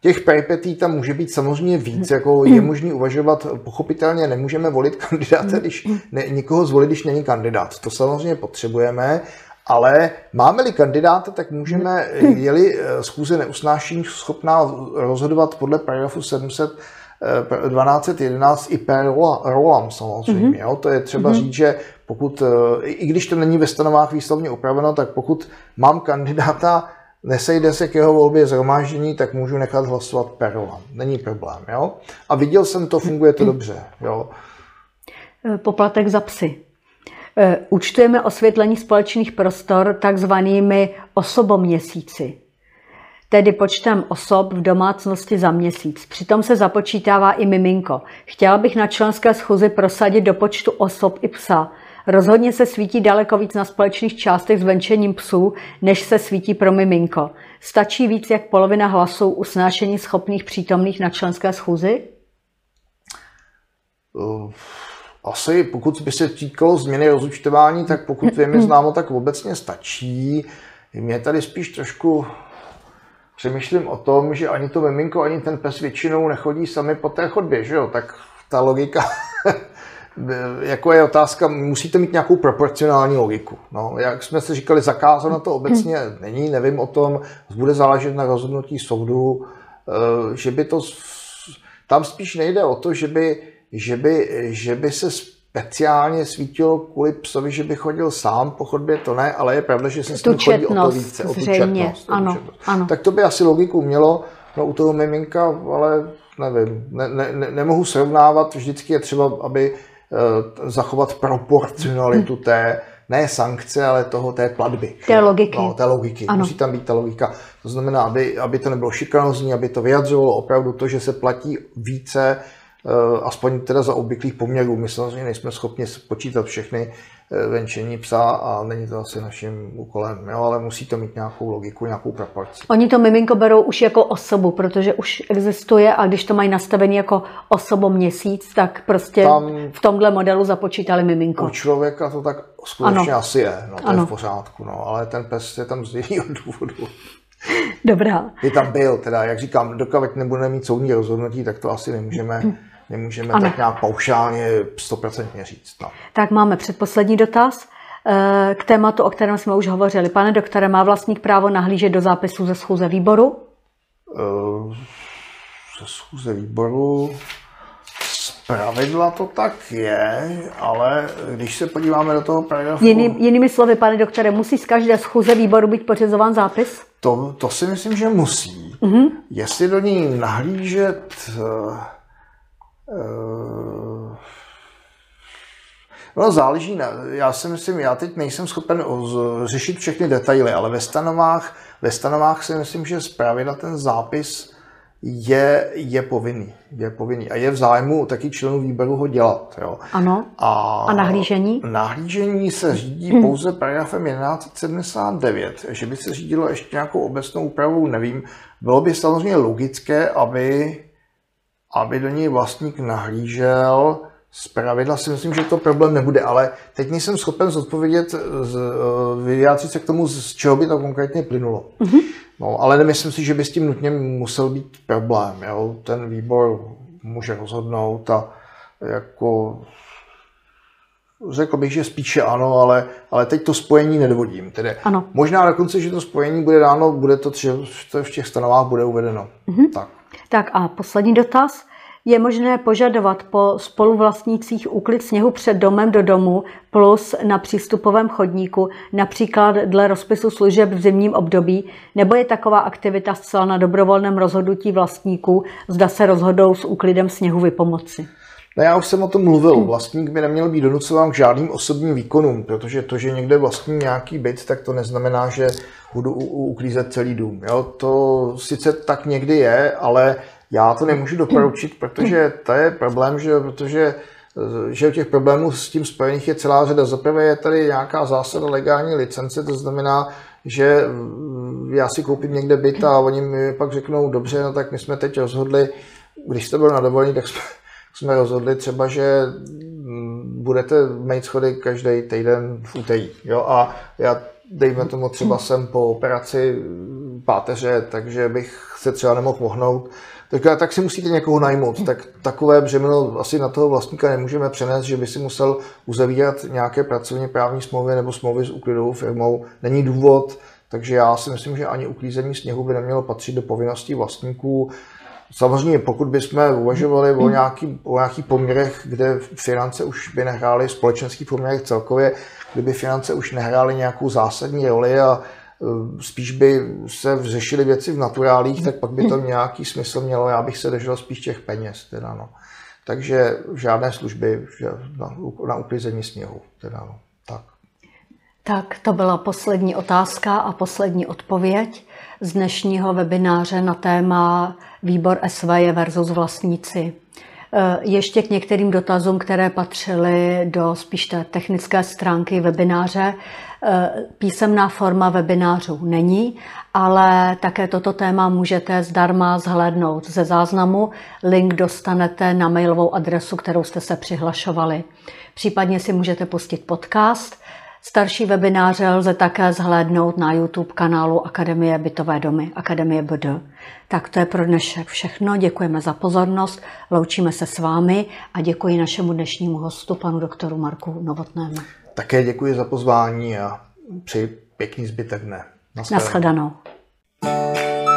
Těch peripetí tam může být samozřejmě víc, jako je možné uvažovat, pochopitelně nemůžeme volit kandidáta, když ne, nikoho zvolit, když není kandidát. To samozřejmě potřebujeme, ale máme-li kandidáta, tak můžeme, je-li eh, schůze neusnášení schopná rozhodovat podle paragrafu 700 1211 eh, i per rolam samozřejmě. Mm-hmm. Jo? To je třeba mm-hmm. říct, že pokud, eh, i když to není ve stanovách výslovně upraveno, tak pokud mám kandidáta nesejde se k jeho volbě zhromáždění, tak můžu nechat hlasovat perolám. Není problém. Jo? A viděl jsem to, funguje to dobře. Jo? Eh, poplatek za psy. Eh, účtujeme osvětlení společných prostor takzvanými osoboměsíci, tedy počtem osob v domácnosti za měsíc. Přitom se započítává i miminko. Chtěla bych na členské schůzi prosadit do počtu osob i psa, Rozhodně se svítí daleko víc na společných částech s venčením psů, než se svítí pro miminko. Stačí víc jak polovina hlasů usnášení schopných přítomných na členské schůzi? Uh, asi pokud by se týkalo změny rozúčtování, tak pokud vím, je známo, tak obecně stačí. Mě tady spíš trošku přemýšlím o tom, že ani to miminko, ani ten pes většinou nechodí sami po té chodbě, že jo? Tak ta logika jako je otázka, musíte mít nějakou proporcionální logiku. No, jak jsme si říkali, zakázáno to obecně není, nevím o tom, bude záležet na rozhodnutí soudu, eh, že by to, tam spíš nejde o to, že by, že by, že by se speciálně svítilo kvůli psovi, že by chodil sám po chodbě, to ne, ale je pravda, že se s tím chodí o to více, o tu četnost. Ano, ano. Tak to by asi logiku mělo, no u toho miminka, ale nevím, ne, ne, ne, nemohu srovnávat, vždycky je třeba, aby zachovat proporcionalitu té, ne sankce, ale toho té platby. Té logiky. No, té logiky. Ano. Musí tam být ta logika. To znamená, aby, aby to nebylo šikanozní, aby to vyjadřovalo opravdu to, že se platí více, eh, aspoň teda za obvyklých poměrů. My samozřejmě nejsme schopni počítat všechny Eh, venčení psa a není to asi naším úkolem, jo, ale musí to mít nějakou logiku, nějakou proporci. Oni to miminko berou už jako osobu, protože už existuje a když to mají nastavený jako osobo měsíc, tak prostě tam, v tomhle modelu započítali miminko. U člověka to tak skutečně ano. asi je, no, to ano. je v pořádku, no, ale ten pes je tam z jiného důvodu. Dobrá. Je tam byl, teda, jak říkám, dokud nebudeme mít soudní rozhodnutí, tak to asi nemůžeme nemůžeme ano. tak nějak paušálně stoprocentně říct. No. Tak máme předposlední dotaz eh, k tématu, o kterém jsme už hovořili. Pane doktore, má vlastník právo nahlížet do zápisu ze schůze výboru? Uh, ze schůze výboru pravidla to tak je, ale když se podíváme do toho paragrafu... Jiný, jinými slovy, pane doktore, musí z každé schůze výboru být pořizován zápis? To, to si myslím, že musí. Uh-huh. Jestli do ní nahlížet... Eh, no záleží, na, já si myslím, já teď nejsem schopen řešit všechny detaily, ale ve stanovách, ve stanovách si myslím, že zpravidla ten zápis je, je povinný. Je povinný. A je v zájmu taky členů výboru ho dělat. Jo. Ano. A, a nahlížení? Nahlížení se řídí hmm. pouze paragrafem 1179. Že by se řídilo ještě nějakou obecnou úpravou, nevím. Bylo by samozřejmě logické, aby, aby do něj vlastník nahlížel. Z pravidla si myslím, že to problém nebude, ale teď nejsem schopen zodpovědět, vyjádřit se k tomu, z čeho by to konkrétně plynulo. Mm-hmm. No, ale nemyslím si, že by s tím nutně musel být problém. Jo? Ten výbor může rozhodnout a jako řekl bych, že spíše ano, ale, ale teď to spojení nedovodím. Tedy ano. Možná dokonce, že to spojení bude dáno, bude to, že v těch stanovách bude uvedeno. Mm-hmm. Tak. Tak a poslední dotaz. Je možné požadovat po spoluvlastnících úklid sněhu před domem do domu plus na přístupovém chodníku, například dle rozpisu služeb v zimním období, nebo je taková aktivita zcela na dobrovolném rozhodnutí vlastníků, zda se rozhodou s úklidem sněhu vypomoci? No já už jsem o tom mluvil. Vlastník by neměl být donucován k žádným osobním výkonům, protože to, že někde vlastní nějaký byt, tak to neznamená, že budu uklízet celý dům. Jo? To sice tak někdy je, ale já to nemůžu doporučit, protože to je problém, že protože že těch problémů s tím spojených je celá řada. Zaprvé je tady nějaká zásada legální licence, to znamená, že já si koupím někde byt a oni mi pak řeknou, dobře, no tak my jsme teď rozhodli, když jste byl na dovolení, tak jsme, jsme rozhodli třeba, že budete mít schody každý týden v úterý. Jo? A já, dejme tomu, třeba jsem po operaci páteře, takže bych se třeba nemohl mohnout tak, tak si musíte někoho najmout. Tak takové břemeno asi na toho vlastníka nemůžeme přenést, že by si musel uzavírat nějaké pracovně právní smlouvy nebo smlouvy s uklidovou firmou. Není důvod, takže já si myslím, že ani uklízení sněhu by nemělo patřit do povinností vlastníků. Samozřejmě, pokud bychom uvažovali o nějaký, o nějakých poměrech, kde finance už by nehrály, společenských poměrech celkově, kdyby finance už nehrály nějakou zásadní roli a Eh, spíš by se řešily věci v naturálích, tak pak by to nějaký smysl mělo. Já bych se držel spíš těch peněz. Teda no. Takže žádné služby na, na uklizení sněhu. Teda no. tak. tak to byla poslední otázka a poslední odpověď z dnešního webináře na téma výbor SVJ versus vlastníci. Eh, ještě k některým dotazům, které patřily do spíš té technické stránky webináře. Eh, písemná forma webinářů není, ale také toto téma můžete zdarma zhlédnout ze záznamu. Link dostanete na mailovou adresu, kterou jste se přihlašovali. Případně si můžete pustit podcast. Starší webináře lze také zhlédnout na YouTube kanálu Akademie bytové domy, Akademie BD. Tak to je pro dnešek všechno. Děkujeme za pozornost, loučíme se s vámi a děkuji našemu dnešnímu hostu, panu doktoru Marku Novotnému. Také děkuji za pozvání a přeji pěkný zbytek dne. Naschledanou. Naschledanou.